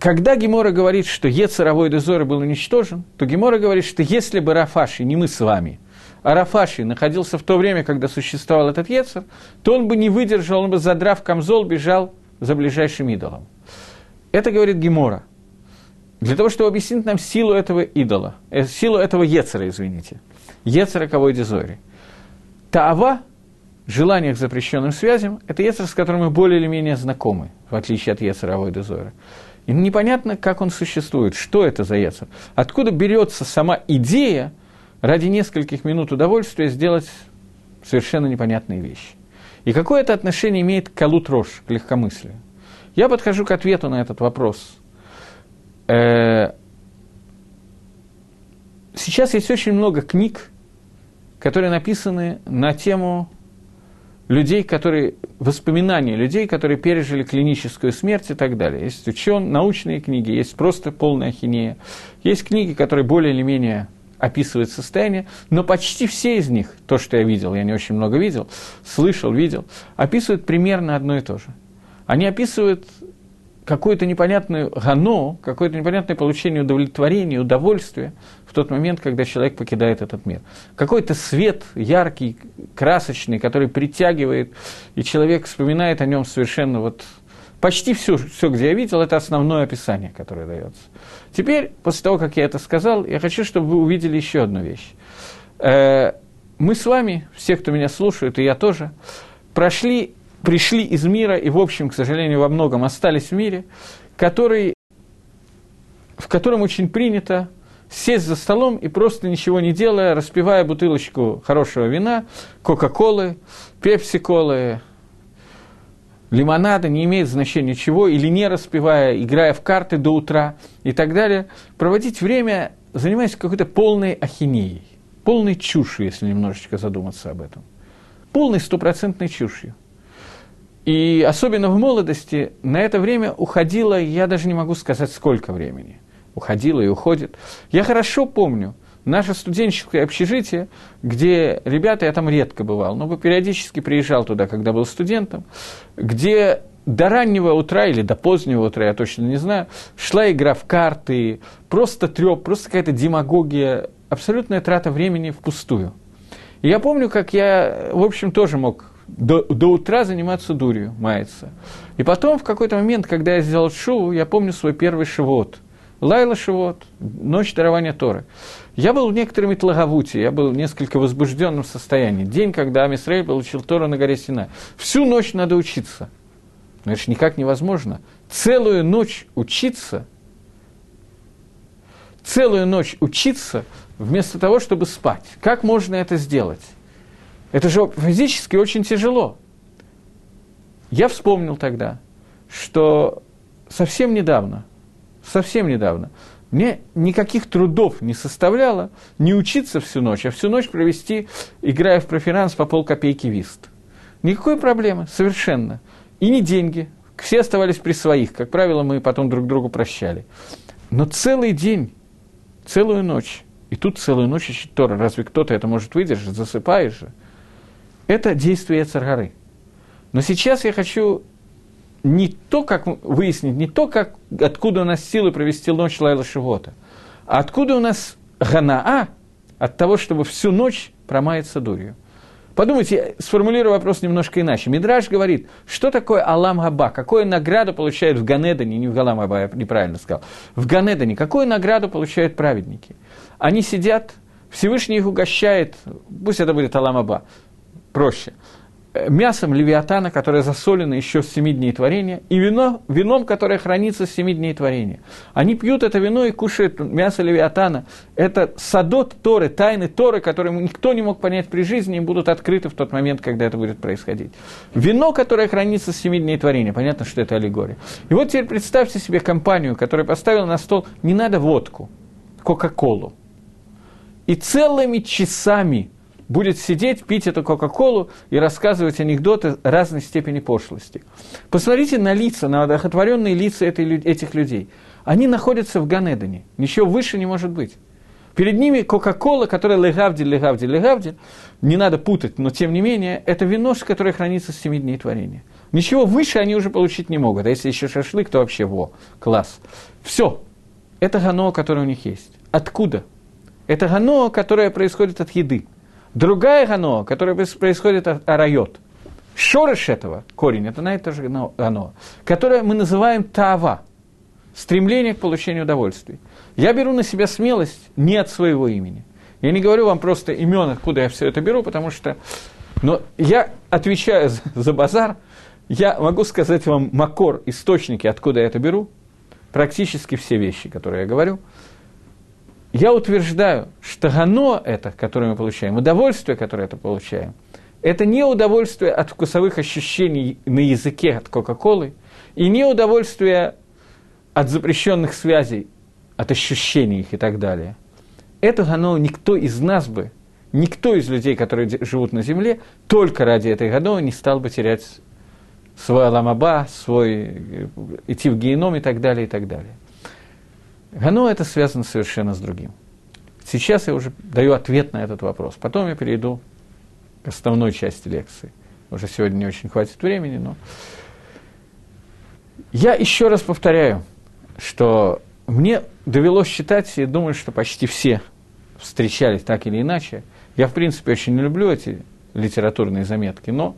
Когда Гемора говорит, что Ецаровой дозор был уничтожен, то Гемора говорит, что если бы Рафаши, не мы с вами, а Рафаши находился в то время, когда существовал этот Ецар, то он бы не выдержал, он бы, задрав камзол, бежал за ближайшим идолом. Это говорит Гемора. Для того, чтобы объяснить нам силу этого идола, э, силу этого Ецера, извините, Ецера кого. Таава, желание к запрещенным связям, это Ецер, с которым мы более или менее знакомы, в отличие от Ецера Зора. И непонятно, как он существует, что это за Ецер. Откуда берется сама идея ради нескольких минут удовольствия сделать совершенно непонятные вещи. И какое это отношение имеет к Калут Рош, к легкомыслию? Я подхожу к ответу на этот вопрос – сейчас есть очень много книг, которые написаны на тему людей, которые, воспоминания людей, которые пережили клиническую смерть и так далее. Есть учен, научные книги, есть просто полная ахинея. Есть книги, которые более или менее описывают состояние, но почти все из них, то, что я видел, я не очень много видел, слышал, видел, описывают примерно одно и то же. Они описывают какое-то непонятное гано, какое-то непонятное получение удовлетворения, удовольствия в тот момент, когда человек покидает этот мир. Какой-то свет яркий, красочный, который притягивает, и человек вспоминает о нем совершенно вот Почти все, все, где я видел, это основное описание, которое дается. Теперь, после того, как я это сказал, я хочу, чтобы вы увидели еще одну вещь. Э, мы с вами, все, кто меня слушает, и я тоже, прошли, пришли из мира и, в общем, к сожалению, во многом остались в мире, который, в котором очень принято сесть за столом и просто ничего не делая, распивая бутылочку хорошего вина, кока-колы, пепси-колы, лимонада, не имеет значения чего, или не распивая, играя в карты до утра и так далее, проводить время, занимаясь какой-то полной ахинеей, полной чушью, если немножечко задуматься об этом. Полной стопроцентной чушью. И особенно в молодости на это время уходило, я даже не могу сказать, сколько времени. Уходило и уходит. Я хорошо помню, наше студенческое общежитие, где ребята, я там редко бывал, но периодически приезжал туда, когда был студентом, где до раннего утра или до позднего утра, я точно не знаю, шла игра в карты, просто треп, просто какая-то демагогия, абсолютная трата времени впустую. И я помню, как я, в общем, тоже мог до, до утра заниматься дурью, маяться. И потом, в какой-то момент, когда я сделал шоу, я помню свой первый шивот. Лайла Шивот, ночь дарования Торы. Я был в некотором Итлагавуте, я был в несколько возбужденном состоянии. День, когда Амисрей получил Тору на горе Сина. Всю ночь надо учиться. Но это же никак невозможно. Целую ночь учиться, целую ночь учиться, вместо того, чтобы спать. Как можно это сделать? Это же физически очень тяжело. Я вспомнил тогда, что совсем недавно, совсем недавно, мне никаких трудов не составляло не учиться всю ночь, а всю ночь провести, играя в проферанс по полкопейки вист. Никакой проблемы, совершенно. И не деньги. Все оставались при своих. Как правило, мы потом друг другу прощали. Но целый день, целую ночь, и тут целую ночь учить Тора. Разве кто-то это может выдержать? Засыпаешь же. Это действие Царгары. Но сейчас я хочу не то, как выяснить, не то, как, откуда у нас силы провести ночь Лайла Шивота, а откуда у нас ганаа от того, чтобы всю ночь промаяться дурью. Подумайте, сформулирую вопрос немножко иначе. Мидраж говорит, что такое Алам Габа, какую награду получают в Ганедане, не в Галам Габа, я неправильно сказал, в Ганедане, какую награду получают праведники? Они сидят, Всевышний их угощает, пусть это будет Алам Аба, проще – Э, мясом левиатана, которое засолено еще с семи дней творения, и вино, вином, которое хранится с семи дней творения. Они пьют это вино и кушают мясо левиатана. Это садот Торы, тайны Торы, которые никто не мог понять при жизни, и будут открыты в тот момент, когда это будет происходить. Вино, которое хранится с семи дней творения, понятно, что это аллегория. И вот теперь представьте себе компанию, которая поставила на стол, не надо водку, Кока-Колу. И целыми часами – будет сидеть, пить эту Кока-Колу и рассказывать анекдоты разной степени пошлости. Посмотрите на лица, на одохотворенные лица этой, этих людей. Они находятся в Ганедане. Ничего выше не может быть. Перед ними Кока-Кола, которая легавдиль, легавдиль, легавдиль, не надо путать, но тем не менее, это вино, которое хранится с 7 дней творения. Ничего выше они уже получить не могут. А если еще шашлык, то вообще во, класс. Все. Это гано, которое у них есть. Откуда? Это гано, которое происходит от еды. Другая гано, которая происходит от арайот. Шорыш этого, корень, это на это же гано, которое мы называем тава, стремление к получению удовольствия. Я беру на себя смелость не от своего имени. Я не говорю вам просто имен, откуда я все это беру, потому что... Но я отвечаю за базар, я могу сказать вам макор, источники, откуда я это беру, практически все вещи, которые я говорю – я утверждаю, что гано это, которое мы получаем, удовольствие, которое это получаем, это не удовольствие от вкусовых ощущений на языке от Кока-Колы, и не удовольствие от запрещенных связей, от ощущений их и так далее. Это гано никто из нас бы, никто из людей, которые живут на земле, только ради этой гано не стал бы терять свой аламаба, свой э, идти в геном и так далее, и так далее. Гано это связано совершенно с другим. Сейчас я уже даю ответ на этот вопрос. Потом я перейду к основной части лекции. Уже сегодня не очень хватит времени, но... Я еще раз повторяю, что мне довелось читать, и думаю, что почти все встречались так или иначе. Я, в принципе, очень не люблю эти литературные заметки, но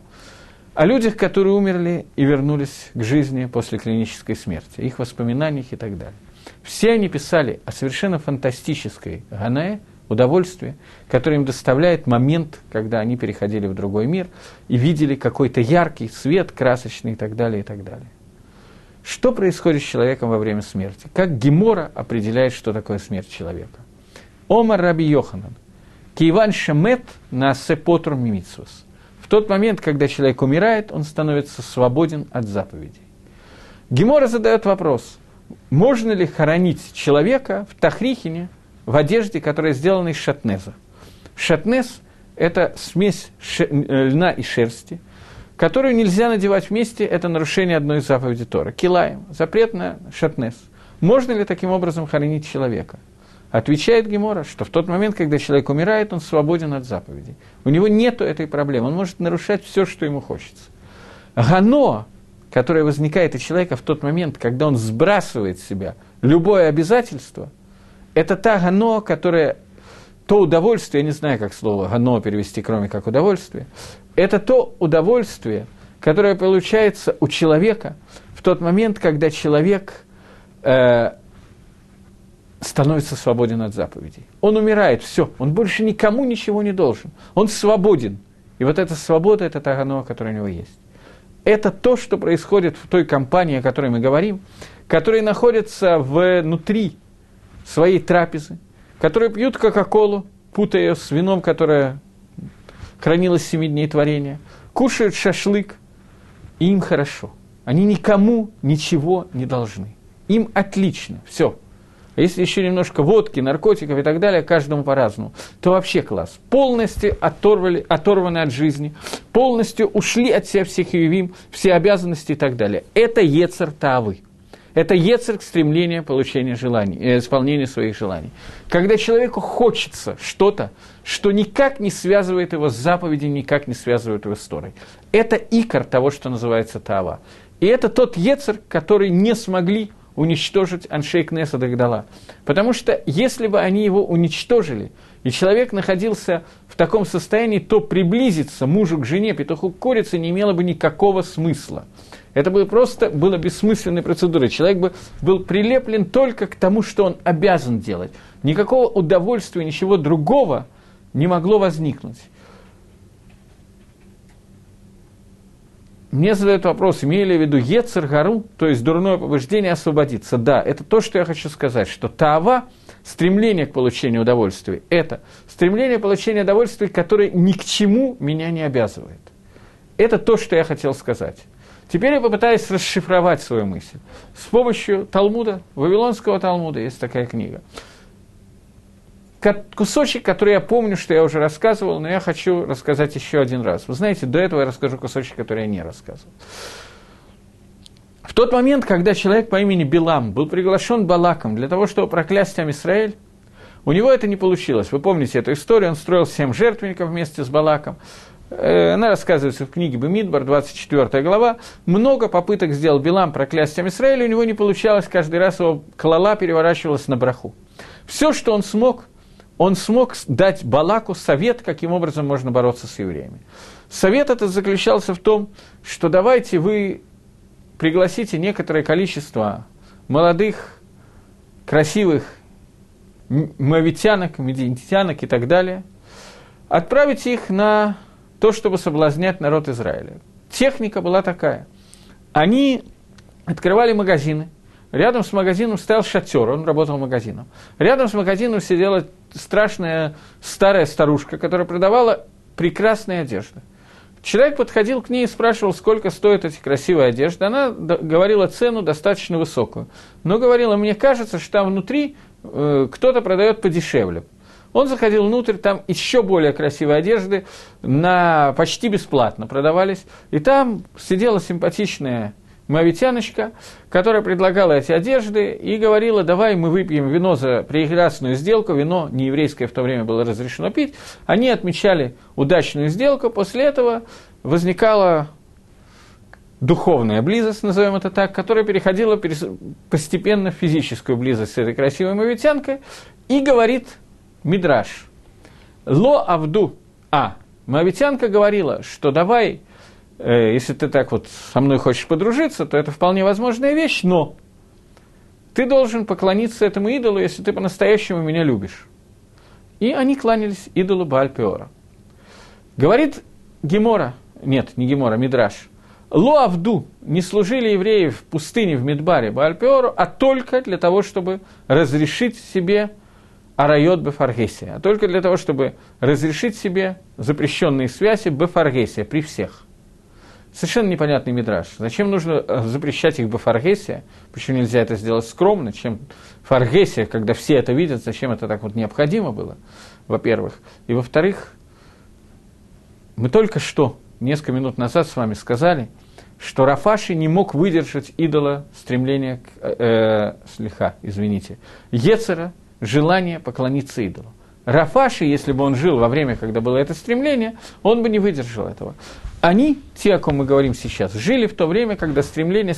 о людях, которые умерли и вернулись к жизни после клинической смерти, их воспоминаниях и так далее. Все они писали о совершенно фантастической Ганае, удовольствие, которое им доставляет момент, когда они переходили в другой мир и видели какой-то яркий свет, красочный и так далее, и так далее. Что происходит с человеком во время смерти? Как Гемора определяет, что такое смерть человека? Омар Раби Йоханан. Киеван Шамет на Сепотр Мимитсус. В тот момент, когда человек умирает, он становится свободен от заповедей. Гемора задает вопрос, можно ли хоронить человека в Тахрихине, в одежде, которая сделана из шатнеза. Шатнез – это смесь э, льна и шерсти, которую нельзя надевать вместе, это нарушение одной из заповедей Тора. Килаем, запрет на шатнез. Можно ли таким образом хоронить человека? Отвечает Гемора, что в тот момент, когда человек умирает, он свободен от заповедей. У него нет этой проблемы, он может нарушать все, что ему хочется. Гано, которое возникает у человека в тот момент, когда он сбрасывает с себя любое обязательство – это та гано, которая, то удовольствие, я не знаю, как слово гано перевести, кроме как удовольствие, это то удовольствие, которое получается у человека в тот момент, когда человек э, становится свободен от заповедей. Он умирает, все, он больше никому ничего не должен, он свободен. И вот эта свобода, это та гано, которая у него есть. Это то, что происходит в той компании, о которой мы говорим, которая находится внутри своей трапезы, которые пьют Кока-Колу, путая ее с вином, которое хранилось семи дней творения, кушают шашлык, и им хорошо. Они никому ничего не должны. Им отлично, все. А если еще немножко водки, наркотиков и так далее, каждому по-разному, то вообще класс. Полностью оторвали, оторваны от жизни, полностью ушли от себя всех ювим, все обязанности и так далее. Это Ецер Тавы. Это ецерк стремление получения желаний, э, исполнения своих желаний. Когда человеку хочется что-то, что никак не связывает его с заповедью, никак не связывает его с Торой. Это икор того, что называется Тава. И это тот ецер, который не смогли уничтожить Аншейк Неса Дагдала. Потому что если бы они его уничтожили, и человек находился в таком состоянии, то приблизиться мужу к жене, петуху к курице не имело бы никакого смысла. Это бы просто было бессмысленной процедурой. Человек бы был прилеплен только к тому, что он обязан делать. Никакого удовольствия, ничего другого не могло возникнуть. Мне задают вопрос, имею ли в виду Ецер Гару, то есть дурное побуждение освободиться. Да, это то, что я хочу сказать, что Таава, стремление к получению удовольствия, это стремление к получению удовольствия, которое ни к чему меня не обязывает. Это то, что я хотел сказать. Теперь я попытаюсь расшифровать свою мысль. С помощью Талмуда, Вавилонского Талмуда, есть такая книга. Кусочек, который я помню, что я уже рассказывал, но я хочу рассказать еще один раз. Вы знаете, до этого я расскажу кусочек, который я не рассказывал. В тот момент, когда человек по имени Билам был приглашен Балаком для того, чтобы проклясть Израиль, у него это не получилось. Вы помните эту историю, он строил семь жертвенников вместе с Балаком. Э, она рассказывается в книге Бемидбар, 24 глава. Много попыток сделал Билам проклясть Израиля, у него не получалось, каждый раз его клала переворачивалась на браху. Все, что он смог, он смог дать Балаку совет, каким образом можно бороться с евреями. Совет этот заключался в том, что давайте вы пригласите некоторое количество молодых, красивых мавитянок, медиантянок и так далее, отправите их на то, чтобы соблазнять народ Израиля. Техника была такая. Они открывали магазины, рядом с магазином стоял шатер, он работал магазином. Рядом с магазином сидела страшная старая старушка, которая продавала прекрасные одежды. Человек подходил к ней и спрашивал, сколько стоит эти красивые одежды. Она говорила цену достаточно высокую. Но говорила, мне кажется, что там внутри э, кто-то продает подешевле. Он заходил внутрь, там еще более красивые одежды на почти бесплатно продавались. И там сидела симпатичная мавитяночка, которая предлагала эти одежды и говорила, давай мы выпьем вино за прекрасную сделку, вино не еврейское в то время было разрешено пить. Они отмечали удачную сделку, после этого возникала духовная близость, назовем это так, которая переходила постепенно в физическую близость с этой красивой мавитянкой, и говорит Мидраш, «Ло Авду, а, мавитянка говорила, что давай, если ты так вот со мной хочешь подружиться, то это вполне возможная вещь, но ты должен поклониться этому идолу, если ты по-настоящему меня любишь». И они кланялись идолу Баальпиора. Говорит Гемора, нет, не Гемора, Мидраш, Луавду не служили евреи в пустыне в Медбаре Баальпиору, а только для того, чтобы разрешить себе арайот бефаргесия, а только для того, чтобы разрешить себе запрещенные связи бефаргесия при всех. Совершенно непонятный мидраж. Зачем нужно э, запрещать их бефаргесия? Почему нельзя это сделать скромно? Чем фаргесия, когда все это видят, зачем это так вот необходимо было, во-первых. И во-вторых, мы только что, несколько минут назад с вами сказали, что Рафаши не мог выдержать идола стремления к э, э слеха, извините, Ецера, желание поклониться идолу. Рафаши, если бы он жил во время, когда было это стремление, он бы не выдержал этого. Они, те, о ком мы говорим сейчас, жили в то время, когда стремление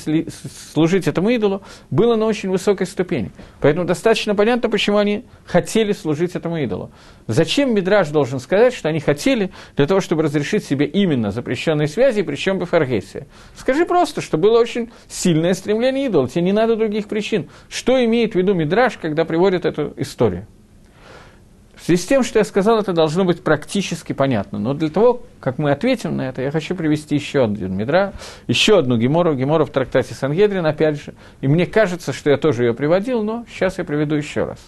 служить этому идолу было на очень высокой ступени. Поэтому достаточно понятно, почему они хотели служить этому идолу. Зачем Мидраж должен сказать, что они хотели для того, чтобы разрешить себе именно запрещенные связи, причем бы фаргесия? Скажи просто, что было очень сильное стремление идола, тебе не надо других причин. Что имеет в виду Мидраж, когда приводит эту историю? В связи с тем, что я сказал, это должно быть практически понятно. Но для того, как мы ответим на это, я хочу привести еще один Мидра, еще одну Гемору, Гемору в трактате Сангедрин, опять же. И мне кажется, что я тоже ее приводил, но сейчас я приведу еще раз.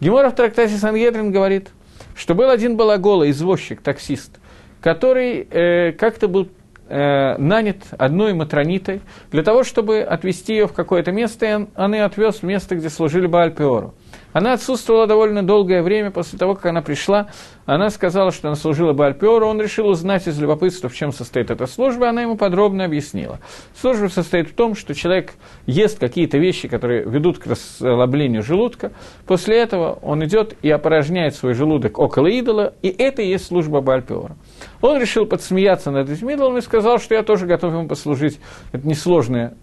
Гемора в трактате Сангедрин говорит, что был один балагола, извозчик, таксист, который э, как-то был э, нанят одной матронитой для того, чтобы отвезти ее в какое-то место, и он, он ее отвез в место, где служили Баальпиору. Она отсутствовала довольно долгое время после того, как она пришла. Она сказала, что она служила Бальпиору. Он решил узнать из любопытства, в чем состоит эта служба. Она ему подробно объяснила. Служба состоит в том, что человек ест какие-то вещи, которые ведут к расслаблению желудка. После этого он идет и опорожняет свой желудок около идола. И это и есть служба Бальпиора. Он решил подсмеяться над этим идолом и сказал, что я тоже готов ему послужить. Это несложная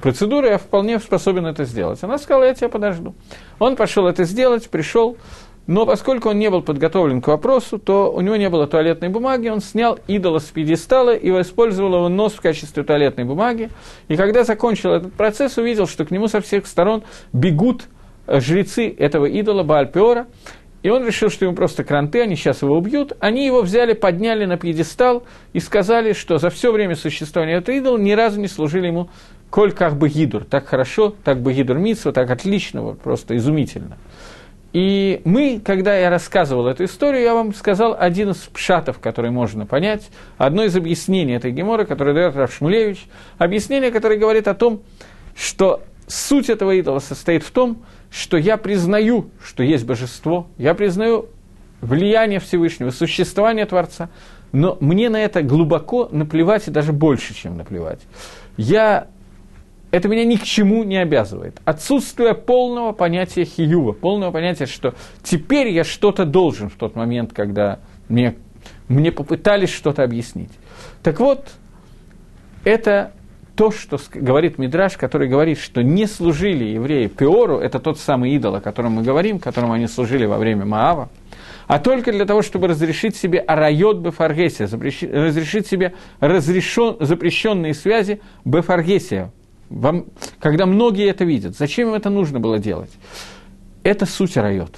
процедуры, я вполне способен это сделать. Она сказала, я тебя подожду. Он пошел это сделать, пришел, но поскольку он не был подготовлен к вопросу, то у него не было туалетной бумаги, он снял идола с пьедестала и использовал его нос в качестве туалетной бумаги. И когда закончил этот процесс, увидел, что к нему со всех сторон бегут э, жрецы этого идола Баальпиора, и он решил, что ему просто кранты, они сейчас его убьют. Они его взяли, подняли на пьедестал и сказали, что за все время существования этого идола ни разу не служили ему Коль как бы гидур, так хорошо, так бы гидур митсва, так отлично, вот, просто изумительно. И мы, когда я рассказывал эту историю, я вам сказал один из пшатов, который можно понять, одно из объяснений этой геморы, которое дает Равшмулевич, объяснение, которое говорит о том, что суть этого идола состоит в том, что я признаю, что есть божество, я признаю влияние Всевышнего, существование Творца, но мне на это глубоко наплевать и даже больше, чем наплевать. Я это меня ни к чему не обязывает. Отсутствие полного понятия хиюва, полного понятия, что теперь я что-то должен в тот момент, когда мне, мне попытались что-то объяснить. Так вот, это то, что говорит Мидраш, который говорит, что не служили евреи Пиору, это тот самый идол, о котором мы говорим, которому они служили во время Маава, а только для того, чтобы разрешить себе арайот бефаргесия, разрешить себе разрешен, запрещенные связи бефаргесия, вам, когда многие это видят, зачем им это нужно было делать? Это суть райот.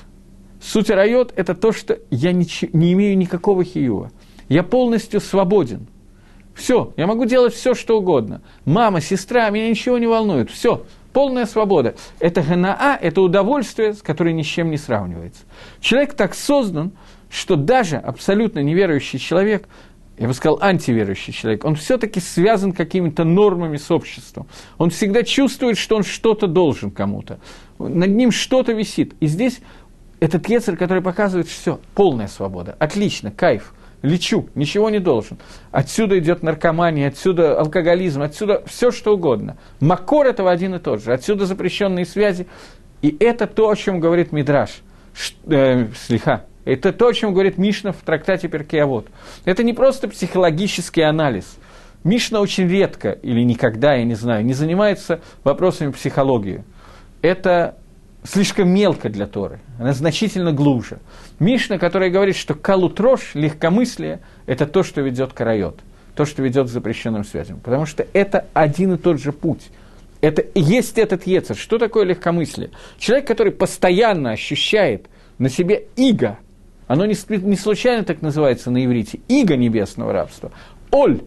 Суть райот – это то, что я не, не имею никакого хиюва. Я полностью свободен. Все, я могу делать все, что угодно. Мама, сестра, меня ничего не волнует. Все, полная свобода. Это ганаа, это удовольствие, с которым ни с чем не сравнивается. Человек так создан, что даже абсолютно неверующий человек я бы сказал, антиверующий человек, он все-таки связан какими-то нормами с обществом. Он всегда чувствует, что он что-то должен кому-то. Над ним что-то висит. И здесь этот Ецер, который показывает, все, полная свобода, отлично, кайф, лечу, ничего не должен. Отсюда идет наркомания, отсюда алкоголизм, отсюда все что угодно. Макор этого один и тот же, отсюда запрещенные связи. И это то, о чем говорит Мидраш, э, слиха, это то, о чем говорит Мишна в трактате Перкеавод. Это не просто психологический анализ. Мишна очень редко, или никогда, я не знаю, не занимается вопросами психологии. Это слишком мелко для Торы, она значительно глубже. Мишна, которая говорит, что калутрош, легкомыслие, это то, что ведет к райот, то, что ведет к запрещенным связям. Потому что это один и тот же путь. Это есть этот ецер. Что такое легкомыслие? Человек, который постоянно ощущает на себе иго, оно не, не случайно так называется на иврите, иго небесного рабства. Оль,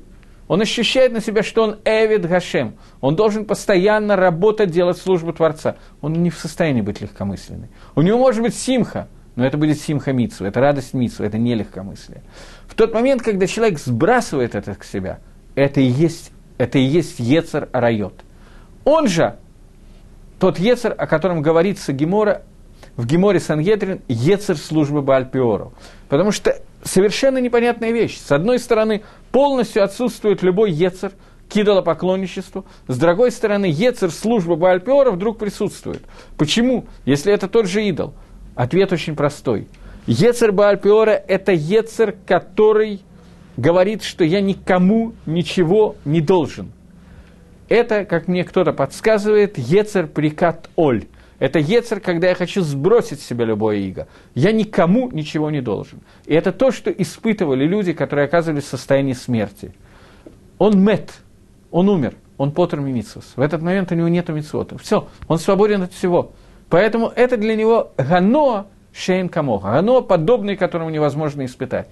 он ощущает на себя, что он Эвид Гашем. Он должен постоянно работать, делать службу Творца. Он не в состоянии быть легкомысленным. У него может быть симха, но это будет симха митсу, это радость митсу, это не легкомыслие. В тот момент, когда человек сбрасывает это к себя, это и есть, это и есть Ецер Арайот. Он же, тот Ецер, о котором говорится Гемора, в Геморе Сангедрин, Ецер службы Баальпиору. Потому что совершенно непонятная вещь. С одной стороны, полностью отсутствует любой Ецер к идолопоклонничеству. С другой стороны, Ецер службы Баальпиора вдруг присутствует. Почему? Если это тот же идол. Ответ очень простой. Ецер Баальпиора – это Ецер, который говорит, что я никому ничего не должен. Это, как мне кто-то подсказывает, Ецер Прикат Оль – это ецер, когда я хочу сбросить с себя любое иго. Я никому ничего не должен. И это то, что испытывали люди, которые оказывались в состоянии смерти. Он мет, он умер, он потер мимицус. В этот момент у него нет мицвота. Все, он свободен от всего. Поэтому это для него ганоа шейн камоха. Ганоа, подобный, которому невозможно испытать.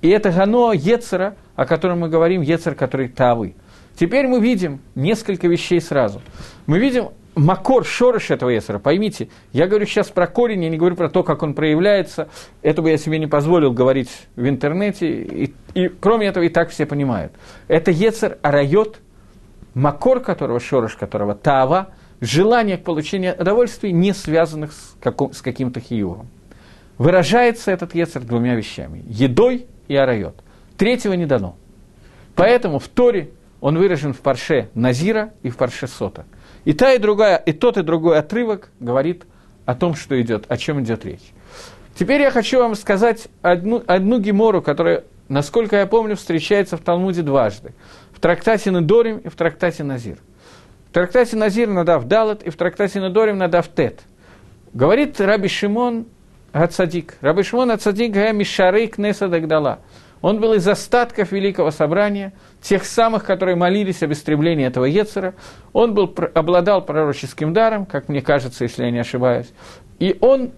И это ганоа ецера, о котором мы говорим, ецер, который тавы. Теперь мы видим несколько вещей сразу. Мы видим макор, шорыш этого Ецера, поймите, я говорю сейчас про корень, я не говорю про то, как он проявляется, это бы я себе не позволил говорить в интернете, и, и кроме этого и так все понимают. Это Ецер арайот, макор которого, шорыш которого, тава, желание к получению удовольствия, не связанных с, каком, с каким-то хиювом. Выражается этот Ецер двумя вещами – едой и арайот. Третьего не дано. Поэтому в Торе он выражен в парше Назира и в парше Сота – и та, и другая, и тот, и другой отрывок говорит о том, что идет, о чем идет речь. Теперь я хочу вам сказать одну, одну гемору, которая, насколько я помню, встречается в Талмуде дважды. В трактате Недорим и в трактате Назир. В трактате Назир надав Далат и в трактате Недорим надав Тет. Говорит Раби Шимон Ацадик. Раби Шимон Ацадик га Мишарей Кнеса Дагдала. Он был из остатков Великого Собрания, тех самых, которые молились об истреблении этого Ецера. Он был, обладал пророческим даром, как мне кажется, если я не ошибаюсь. И он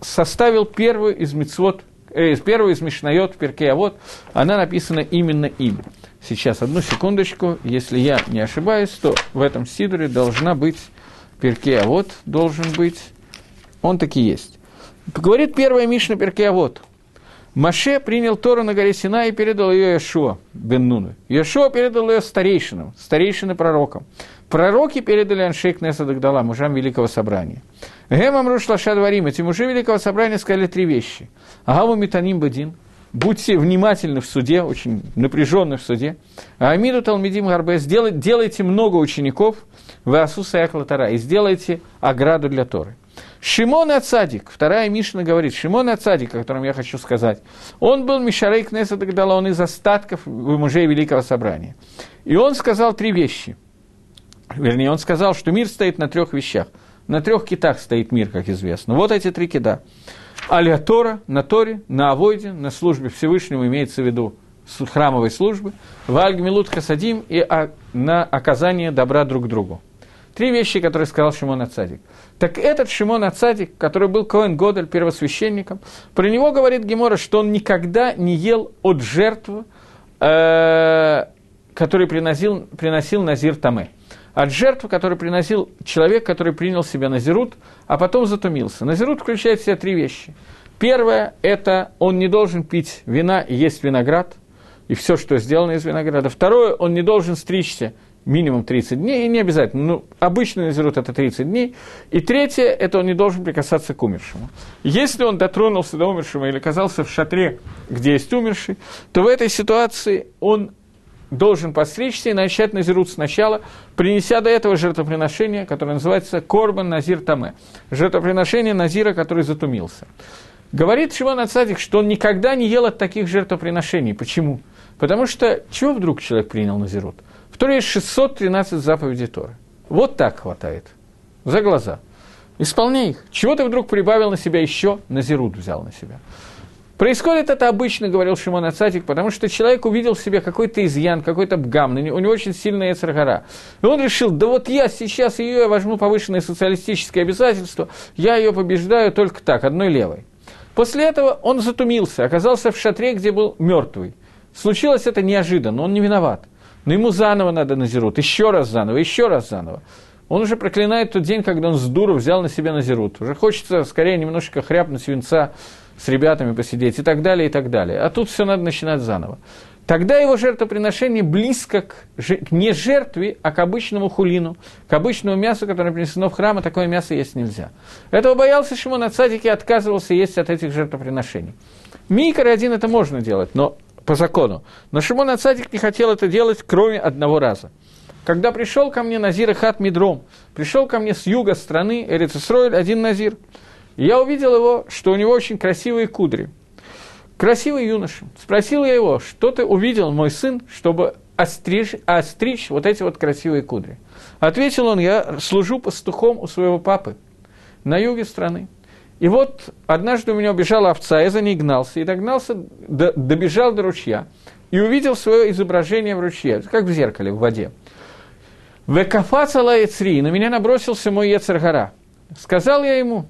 составил первую из мецвод, э, первую из Мишнайот, Перкеавод. Она написана именно им. Сейчас, одну секундочку, если я не ошибаюсь, то в этом сидоре должна быть Перкеавод, должен быть, он таки есть. Говорит первая Мишна Перкеавод – Маше принял Тору на горе Сина и передал ее Яшуа бен Нуну. Яшуа передал ее старейшинам, старейшины пророкам. Пророки передали Аншейк Неса Дагдала, мужам Великого Собрания. Гемам Рушлаша Дварим, эти мужи Великого Собрания сказали три вещи. Агаву Митаним Бадин, будьте внимательны в суде, очень напряженны в суде. Амиду Талмидим Гарбе, делайте много учеников, в Асуса Яклатара, и сделайте ограду для Торы. Шимон Ацадик, вторая Мишна говорит, Шимон Ацадик, о котором я хочу сказать, он был Мишарей Кнеса Дагдала, он из остатков мужей Великого Собрания. И он сказал три вещи. Вернее, он сказал, что мир стоит на трех вещах. На трех китах стоит мир, как известно. Вот эти три кита. Алия Тора, на Торе, на Авойде, на службе Всевышнего имеется в виду храмовой службы, в Альгмилут Хасадим и на оказание добра друг другу. Три вещи, которые сказал Шимон Ацадик. Так этот Шимон Ацадик, который был Коэн Годель, первосвященником, про него говорит Гемора, что он никогда не ел от жертв, э, который приносил, приносил Назир Таме. От жертв, который приносил человек, который принял себя Назирут, а потом затумился. Назирут включает в себя три вещи. Первое – это он не должен пить вина и есть виноград, и все, что сделано из винограда. Второе – он не должен стричься минимум 30 дней, и не обязательно, ну, обычно назирут это 30 дней. И третье, это он не должен прикасаться к умершему. Если он дотронулся до умершего или оказался в шатре, где есть умерший, то в этой ситуации он должен постричься и начать назирут сначала, принеся до этого жертвоприношение, которое называется Корбан Назир Таме. Жертвоприношение Назира, который затумился. Говорит Шимон Ацадик, что он никогда не ел от таких жертвоприношений. Почему? Потому что чего вдруг человек принял Назирут? Торе есть 613 заповедей Торы. Вот так хватает. За глаза. Исполняй их. Чего ты вдруг прибавил на себя еще? Назирут взял на себя. Происходит это обычно, говорил Шимон Ацатик, потому что человек увидел в себе какой-то изъян, какой-то бгам, у него очень сильная эцергара. И он решил, да вот я сейчас ее я возьму повышенное социалистическое обязательство, я ее побеждаю только так, одной левой. После этого он затумился, оказался в шатре, где был мертвый. Случилось это неожиданно, он не виноват. Но ему заново надо назирут, еще раз заново, еще раз заново. Он уже проклинает тот день, когда он с дуру взял на себя назирут. Уже хочется скорее немножечко хряпнуть свинца с ребятами посидеть и так далее, и так далее. А тут все надо начинать заново. Тогда его жертвоприношение близко к, не жертве, а к обычному хулину, к обычному мясу, которое принесено в храм, а такое мясо есть нельзя. Этого боялся Шимон от садики отказывался есть от этих жертвоприношений. Микро один это можно делать, но по закону. Но Шимон Ацадик не хотел это делать, кроме одного раза. Когда пришел ко мне Назир Хат Мидром, пришел ко мне с юга страны Эрицесройль один Назир – и я увидел его, что у него очень красивые кудри. Красивый юноша. Спросил я его, что ты увидел, мой сын, чтобы остричь, остричь вот эти вот красивые кудри. Ответил он, я служу пастухом у своего папы на юге страны. И вот однажды у меня убежала овца, я за ней гнался, и догнался, до, добежал до ручья, и увидел свое изображение в ручье, как в зеркале, в воде. Векафацала Яцри, на меня набросился мой Ецаргара. Сказал я ему,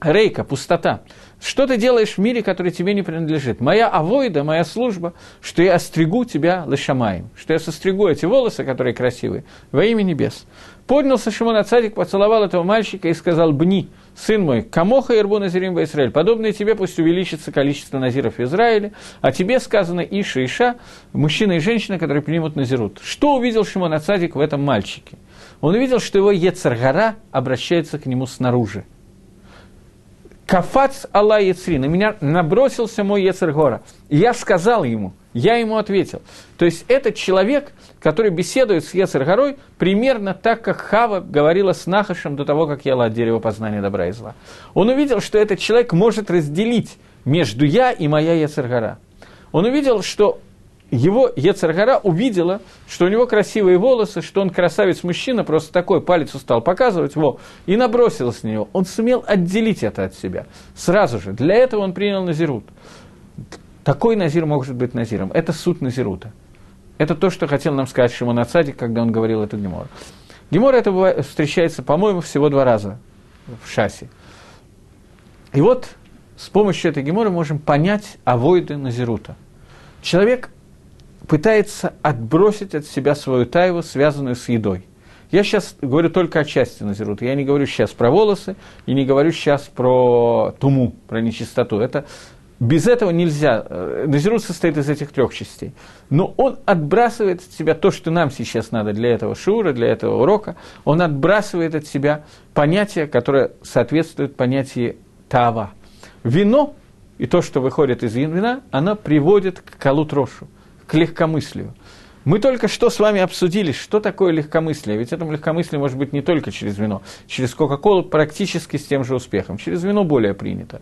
рейка, пустота. Что ты делаешь в мире, который тебе не принадлежит? Моя авойда, моя служба, что я остригу тебя лошамаем, что я состригу эти волосы, которые красивые, во имя небес. Поднялся Шимон Ацадик, поцеловал этого мальчика и сказал, «Бни, сын мой, камоха ирбу назирим в Израиль, подобное тебе пусть увеличится количество назиров в Израиле, а тебе сказано Иша, Иша, мужчина и женщина, которые примут назирут». Что увидел Шимон Ацадик в этом мальчике? Он увидел, что его Ецаргара обращается к нему снаружи – Кафац Алла Яцри, на меня набросился мой Ецергора. И я сказал ему, я ему ответил. То есть этот человек, который беседует с Ецергорой, примерно так, как Хава говорила с Нахашем до того, как ела от дерева познания добра и зла. Он увидел, что этот человек может разделить между я и моя Ецергора. Он увидел, что его Ецаргара увидела, что у него красивые волосы, что он красавец-мужчина, просто такой палец устал показывать, во, и набросилась на него. Он сумел отделить это от себя сразу же. Для этого он принял Назирут. Такой Назир может быть Назиром. Это суд Назирута. Это то, что хотел нам сказать Шимон Ацадик, когда он говорил эту Гемор. Гемор это бывает, встречается, по-моему, всего два раза в шасе. И вот с помощью этой Гемора можем понять авойды Назирута. Человек пытается отбросить от себя свою тайву, связанную с едой. Я сейчас говорю только о части Назирут. Я не говорю сейчас про волосы и не говорю сейчас про туму, про нечистоту. Это, без этого нельзя. Э, Назирут состоит из этих трех частей. Но он отбрасывает от себя то, что нам сейчас надо для этого шура, для этого урока. Он отбрасывает от себя понятие, которое соответствует понятию тава. Вино и то, что выходит из вина, оно приводит к калутрошу к легкомыслию. Мы только что с вами обсудили, что такое легкомыслие. Ведь это легкомыслие может быть не только через вино. Через Кока-Колу практически с тем же успехом. Через вино более принято.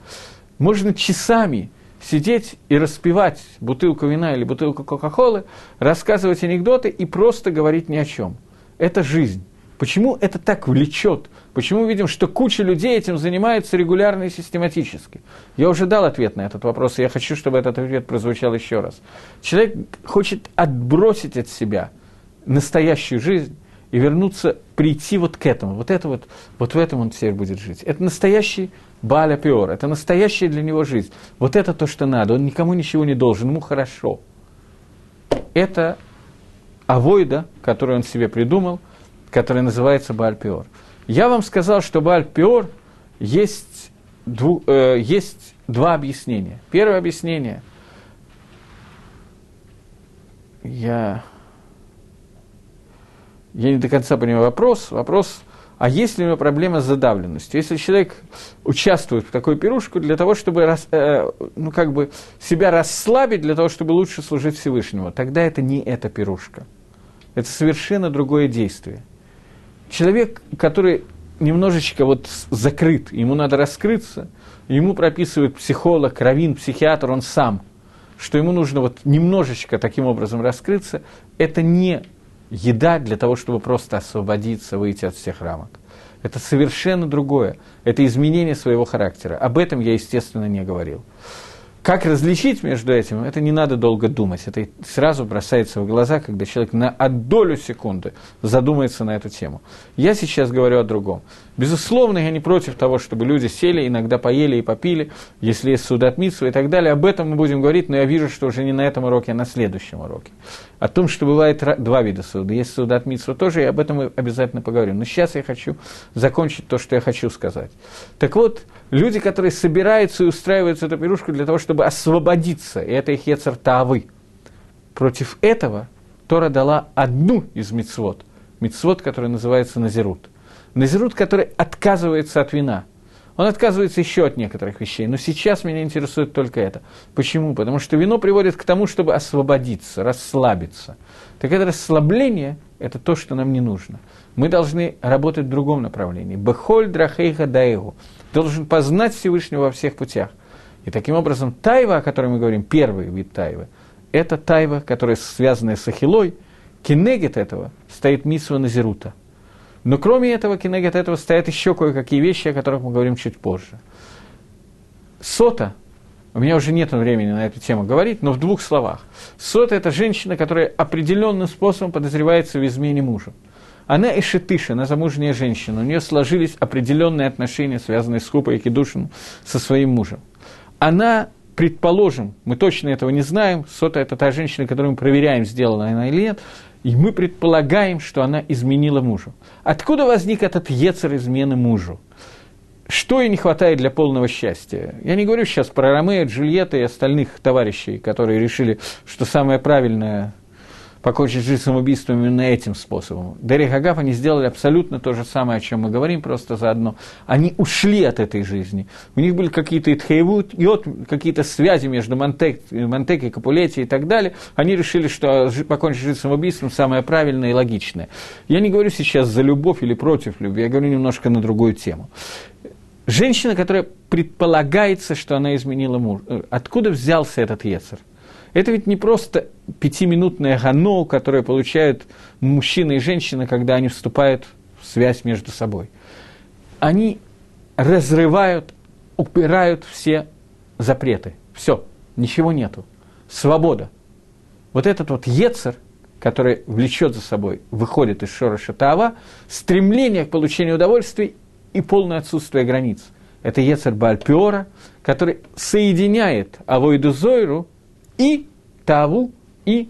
Можно часами сидеть и распивать бутылку вина или бутылку Кока-Колы, рассказывать анекдоты и просто говорить ни о чем. Это жизнь. Почему это так влечет? Почему видим, что куча людей этим занимается регулярно и систематически? Я уже дал ответ на этот вопрос, и я хочу, чтобы этот ответ прозвучал еще раз. Человек хочет отбросить от себя настоящую жизнь и вернуться, прийти вот к этому. Вот, это вот, вот в этом он теперь будет жить. Это настоящий Баля Пиор, это настоящая для него жизнь. Вот это то, что надо. Он никому ничего не должен, ему хорошо. Это авойда, которую он себе придумал – который называется Баальпиор. Я вам сказал, что Баальпиор есть, дву, э, есть два объяснения. Первое объяснение. Я, я не до конца понимаю вопрос. Вопрос, а есть ли у него проблема с задавленностью? Если человек участвует в такой пирушку для того, чтобы рас, э, ну, как бы себя расслабить, для того, чтобы лучше служить Всевышнему, тогда это не эта пирушка. Это совершенно другое действие человек, который немножечко вот закрыт, ему надо раскрыться, ему прописывает психолог, раввин, психиатр, он сам, что ему нужно вот немножечко таким образом раскрыться, это не еда для того, чтобы просто освободиться, выйти от всех рамок. Это совершенно другое. Это изменение своего характера. Об этом я, естественно, не говорил. Как различить между этим, это не надо долго думать. Это сразу бросается в глаза, когда человек на долю секунды задумается на эту тему. Я сейчас говорю о другом. Безусловно, я не против того, чтобы люди сели, иногда поели и попили, если есть судатмитсу и так далее. Об этом мы будем говорить, но я вижу, что уже не на этом уроке, а на следующем уроке. О том, что бывает два вида суда. Есть судатмитсу тоже, и об этом мы обязательно поговорим. Но сейчас я хочу закончить то, что я хочу сказать. Так вот, люди, которые собираются и устраиваются эту пирушку для того, чтобы освободиться, и это их ецер тавы. Против этого Тора дала одну из мицвод, мицвод, который называется Назирут. Назирут, который отказывается от вина. Он отказывается еще от некоторых вещей, но сейчас меня интересует только это. Почему? Потому что вино приводит к тому, чтобы освободиться, расслабиться. Так это расслабление – это то, что нам не нужно. Мы должны работать в другом направлении. Бехоль драхейха даэгу должен познать Всевышнего во всех путях. И таким образом тайва, о которой мы говорим, первый вид тайвы, это тайва, которая связана с ахилой, кинегет этого стоит митсва назирута. Но кроме этого, кинегет этого стоят еще кое-какие вещи, о которых мы говорим чуть позже. Сота, у меня уже нет времени на эту тему говорить, но в двух словах. Сота – это женщина, которая определенным способом подозревается в измене мужа. Она эшетыша, она замужняя женщина, у нее сложились определенные отношения, связанные с Хупой и Кедушин, со своим мужем. Она, предположим, мы точно этого не знаем, Сота – это та женщина, которую мы проверяем, сделала она или нет, и мы предполагаем, что она изменила мужу. Откуда возник этот ецер измены мужу? Что ей не хватает для полного счастья? Я не говорю сейчас про Ромео, Джульетта и остальных товарищей, которые решили, что самое правильное покончить жизнь самоубийством именно этим способом. Дерри Хагав, они сделали абсолютно то же самое, о чем мы говорим, просто заодно. Они ушли от этой жизни. У них были какие-то итхейвут, какие-то связи между Монтек, Монтек и Капулетти и так далее. Они решили, что покончить жизнь самоубийством самое правильное и логичное. Я не говорю сейчас за любовь или против любви, я говорю немножко на другую тему. Женщина, которая предполагается, что она изменила муж. Э, откуда взялся этот Ецер? Это ведь не просто пятиминутное гано, которое получают мужчина и женщина, когда они вступают в связь между собой. Они разрывают, упирают все запреты. Все, ничего нету. Свобода. Вот этот вот Ецер, который влечет за собой, выходит из Шороша Таава, стремление к получению удовольствия и полное отсутствие границ. Это Ецер Бальпиора, который соединяет Авойду Зойру и Таву, и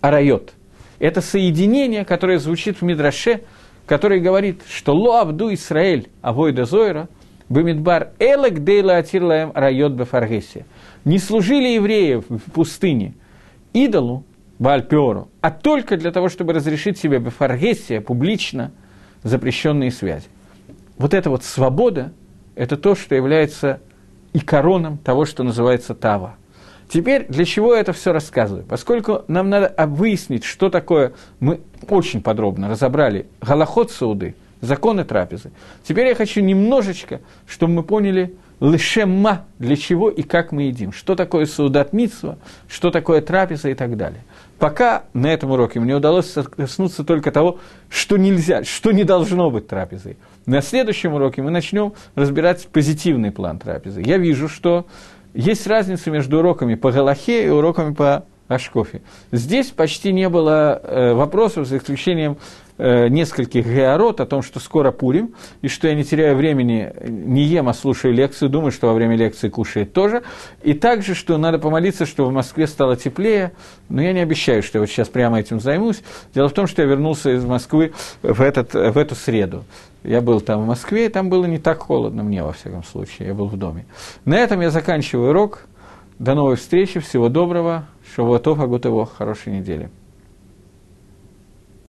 Арайот. Это соединение, которое звучит в Мидраше, которое говорит, что Ло Абду Исраэль Авойда Зойра Бамидбар Элек Дейла Атирлаем Райот Бефаргесия. Не служили евреи в пустыне идолу, Бальпиору, а только для того, чтобы разрешить себе Бефаргесия публично запрещенные связи. Вот эта вот свобода – это то, что является и короном того, что называется Тава – Теперь для чего я это все рассказываю? Поскольку нам надо выяснить, что такое, мы очень подробно разобрали голоход Сауды, законы трапезы. Теперь я хочу немножечко, чтобы мы поняли, лишема, для чего и как мы едим. Что такое саудат митсва, что такое трапеза и так далее. Пока на этом уроке мне удалось коснуться только того, что нельзя, что не должно быть трапезой. На следующем уроке мы начнем разбирать позитивный план трапезы. Я вижу, что есть разница между уроками по Галахе и уроками по Ашкофе. Здесь почти не было э, вопросов, за исключением э, нескольких георот о том, что скоро Пурим, и что я не теряю времени, не ем, а слушаю лекцию, думаю, что во время лекции кушает тоже. И также, что надо помолиться, что в Москве стало теплее, но я не обещаю, что я вот сейчас прямо этим займусь. Дело в том, что я вернулся из Москвы в, этот, в эту среду. Я был там в Москве, и там было не так холодно мне, во всяком случае, я был в доме. На этом я заканчиваю урок. До новой встречи, всего доброго, шавуатов, агутово, хорошей недели.